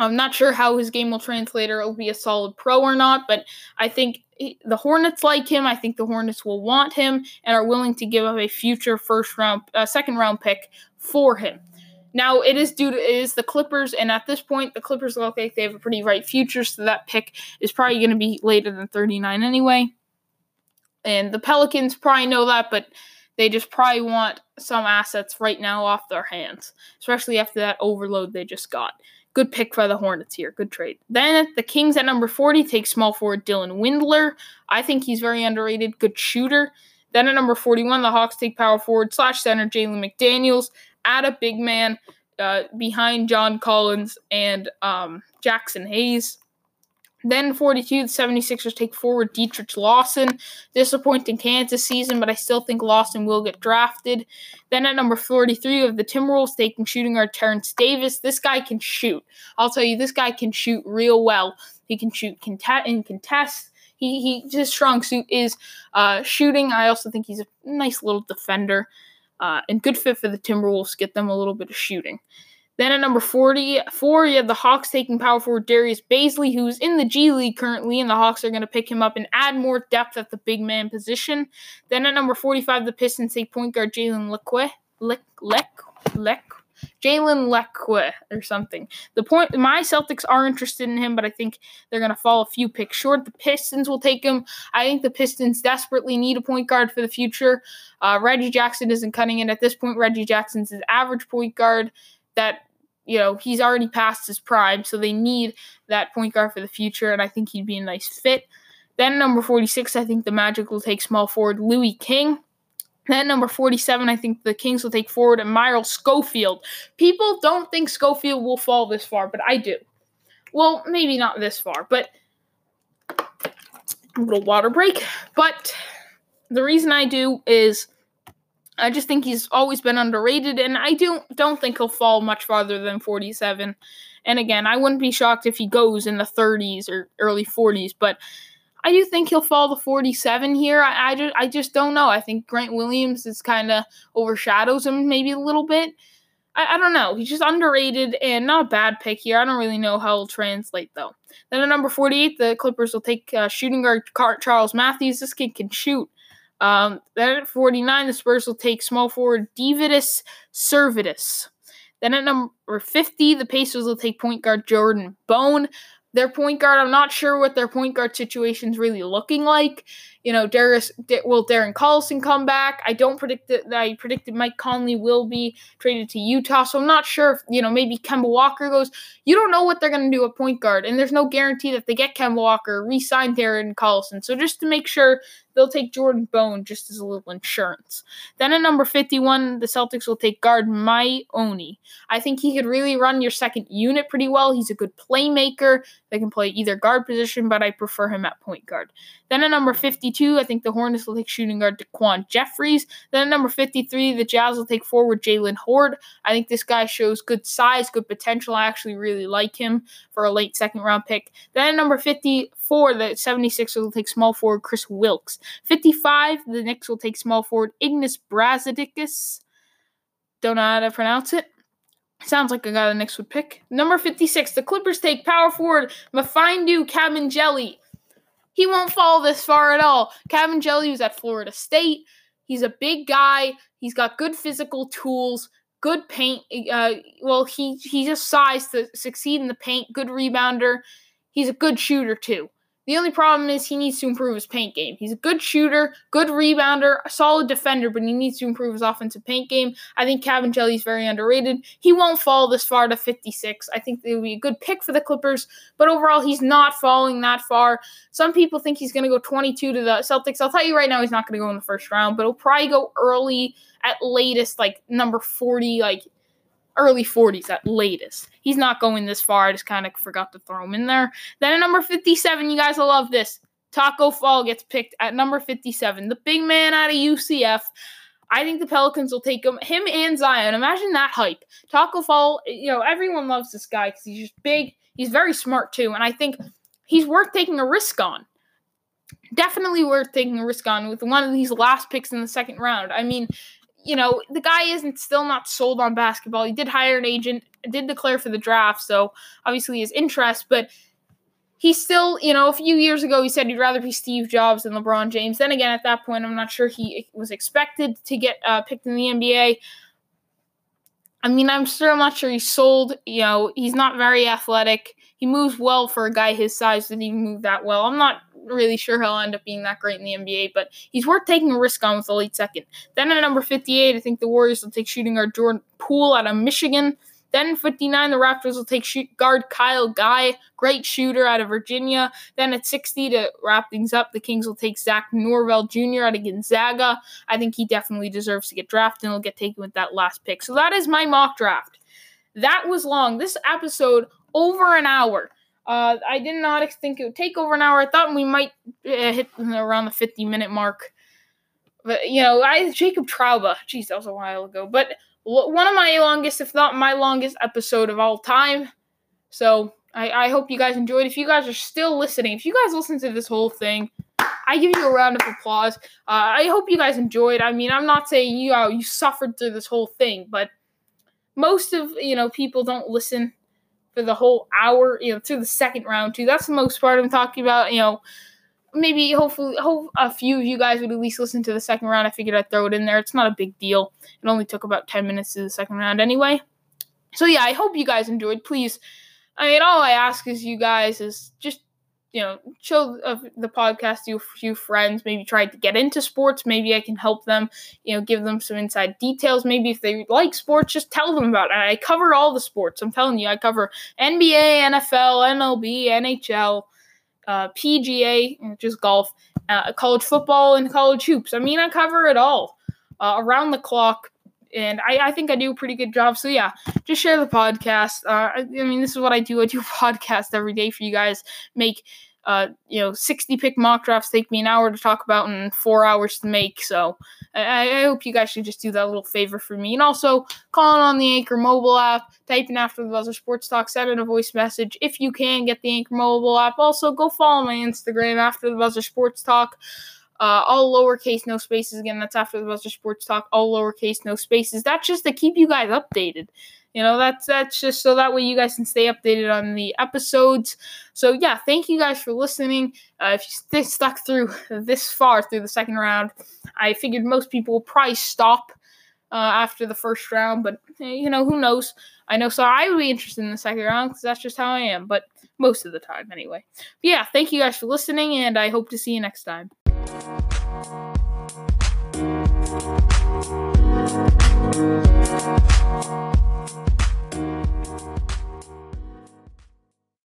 I'm not sure how his game will translate or it'll be a solid pro or not, but I think the Hornets like him. I think the Hornets will want him and are willing to give up a future first round, uh, second round pick for him. Now it is due to it is the Clippers, and at this point, the Clippers look like they have a pretty bright future, so that pick is probably going to be later than 39 anyway. And the Pelicans probably know that, but they just probably want some assets right now off their hands, especially after that overload they just got. Good pick by the Hornets here. Good trade. Then the Kings at number 40 take small forward Dylan Windler. I think he's very underrated. Good shooter. Then at number 41, the Hawks take power forward slash center Jalen McDaniels. Add a big man uh, behind John Collins and um, Jaxson Hayes. Then 42, the 76ers take forward Dedric Lawson. Disappointing Kansas season, but I still think Lawson will get drafted. Then at number 43 of the Timberwolves, taking shooting guard Terence Davis. This guy can shoot. I'll tell you, this guy can shoot real well. He can shoot contest in contest. He, he his strong suit is uh, shooting. I also think he's a nice little defender uh, and good fit for the Timberwolves. Get them a little bit of shooting. Then at number 44, you have the Hawks taking power forward Darius Bazley, who's in the G League currently, and the Hawks are going to pick him up and add more depth at the big man position. Then at number 45, the Pistons take point guard Jalen Lecque. Lec, Lec, Lec, Jalen Lecque or something. The point, my Celtics are interested in him, but I think they're going to fall a few picks short. The Pistons will take him. I think the Pistons desperately need a point guard for the future. Uh, Reggie Jackson isn't cutting it at this point. Reggie Jackson's his average point guard that you know, he's already past his prime, so they need that point guard for the future, and I think he'd be a nice fit. Then number 46, I think the Magic will take small forward Louis King. Then number 47, I think the Kings will take forward Admiral Schofield. People don't think Schofield will fall this far, but I do. Well, maybe not this far, but a little water break. But the reason I do is I just think he's always been underrated, and I don't don't think he'll fall much farther than 47. And again, I wouldn't be shocked if he goes in the 30s or early 40s, but I do think he'll fall to 47 here. I, I just I just don't know. I think Grant Williams is kind of overshadows him maybe a little bit. I, I, don't know. He's just underrated and not a bad pick here. I don't really know how he'll translate though. Then at number 48, the Clippers will take uh, shooting guard Charles Matthews. This kid can shoot. Um, then at 49, the Spurs will take small forward Deividas Sirvydis. Then at number 50, the Pacers will take point guard Jordan Bone. Their point guard, I'm not sure what their point guard situation is really looking like. You know, Darius will Darren Collison come back? I don't predict that. I predicted Mike Conley will be traded to Utah, so I'm not sure if you know maybe Kemba Walker goes. You don't know what they're going to do at point guard, and there's no guarantee that they get Kemba Walker, re-sign Darren Collison. So just to make sure they'll take Jordan Bone just as a little insurance. Then at number 51, the Celtics will take guard Miye Oni. I think he could really run your second unit pretty well. He's a good playmaker. They can play either guard position, but I prefer him at point guard. Then at number 52, I think the Hornets will take shooting guard DaQuan Jeffries. Then at number 53, the Jazz will take forward Jaylen Hoard. I think this guy shows good size, good potential. I actually really like him for a late second round pick. Then at number 54, the 76ers will take small forward Kris Wilkes. 55, the Knicks will take small forward Ignas Brazdeikis. Don't know how to pronounce it. Sounds like a guy the Knicks would pick. Number 56, the Clippers take power forward Mfiondu Kabengele. He won't fall this far at all. Kabengele was at Florida State. He's a big guy. He's got good physical tools, good paint. Uh, well, he he just size to succeed in the paint. Good rebounder. He's a good shooter too. The only problem is he needs to improve his paint game. He's a good shooter, good rebounder, a solid defender, but he needs to improve his offensive paint game. I think Kabengele is very underrated. He won't fall this far to 56. I think it would be a good pick for the Clippers, but overall, he's not falling that far. Some people think he's going to go 22 to the Celtics. I'll tell you right now, he's not going to go in the first round, but he'll probably go early at latest, like number 40, like early 40s at latest. He's not going this far. I just kind of forgot to throw him in there. Then at number 57, you guys will love this. Taco Fall gets picked at number 57. The big man out of UCF. I think the Pelicans will take him, him and Zion. Imagine that hype. Taco Fall, you know, everyone loves this guy because he's just big. He's very smart too, and I think he's worth taking a risk on. Definitely worth taking a risk on with one of these last picks in the second round. I mean, you know, the guy isn't still not sold on basketball. He did hire an agent, did declare for the draft, so obviously his interest, but he's still, you know, a few years ago he said he'd rather be Steve Jobs than LeBron James. Then again, at that point, I'm not sure he was expected to get uh, picked in the NBA. I mean, I'm sure I'm not sure he's sold. You know, he's not very athletic. He moves well for a guy his size. Didn't even move that well. I'm not really sure he'll end up being that great in the NBA, but he's worth taking a risk on with the late second. Then at number 58, I think the Warriors will take shooting guard Jordan Poole out of Michigan. Then 59, the Raptors will take shoot guard Kyle Guy, great shooter out of Virginia. Then at 60, to wrap things up, the Kings will take Zach Norvell Jr. out of Gonzaga. I think he definitely deserves to get drafted and will get taken with that last pick. So that is my mock draft. That was long. This episode, over an hour. Uh, I did not think it would take over an hour. I thought we might uh, hit around the 50 minute mark. But, you know, I Jacob Trouba. Jeez, that was a while ago. But one of my longest, if not my longest episode of all time. So I, I hope you guys enjoyed. If you guys are still listening, if you guys listen to this whole thing, I give you a round of applause. Uh, I hope you guys enjoyed. I mean, I'm not saying you uh, you suffered through this whole thing, but most of you know people don't listen for the whole hour, you know, through the second round too. That's the most part I'm talking about. You know, maybe hopefully hope a few of you guys would at least listen to the second round. I figured I'd throw it in there. It's not a big deal. It only took about 10 minutes to the second round anyway. So yeah, I hope you guys enjoyed. Please, I mean, all I ask is you guys is just you know, show the podcast to a few friends, maybe try to get into sports. Maybe I can help them, you know, give them some inside details. Maybe if they like sports, just tell them about it. I cover all the sports. I'm telling you, I cover NBA, NFL, MLB, NHL, uh, PGA, just golf, uh, college football, and college hoops. I mean, I cover it all uh, around the clock and I, I think I do a pretty good job. So yeah, just share the podcast. Uh, I, I mean, this is what I do. I do <laughs> a podcast every day for you guys. Make uh, you know, 60 pick mock drafts take me an hour to talk about and four hours to make. So I, I hope you guys should just do that little favor for me. And also, calling on the Anchor mobile app, typing after the buzzer sports talk, send in a voice message. If you can get the Anchor mobile app, also go follow my Instagram after the buzzer sports talk. Uh, all lowercase, no spaces. Again, that's after the buzzer sports talk. All lowercase, no spaces. That's just to keep you guys updated. You know, that's that's just so that way you guys can stay updated on the episodes. So yeah, thank you guys for listening. Uh, if you st- stuck through <laughs> this far through the second round, I figured most people will probably stop uh, after the first round, but you know who knows. I know, so I would be interested in the second round because that's just how I am. But most of the time, anyway. But yeah, thank you guys for listening, and I hope to see you next time. Thank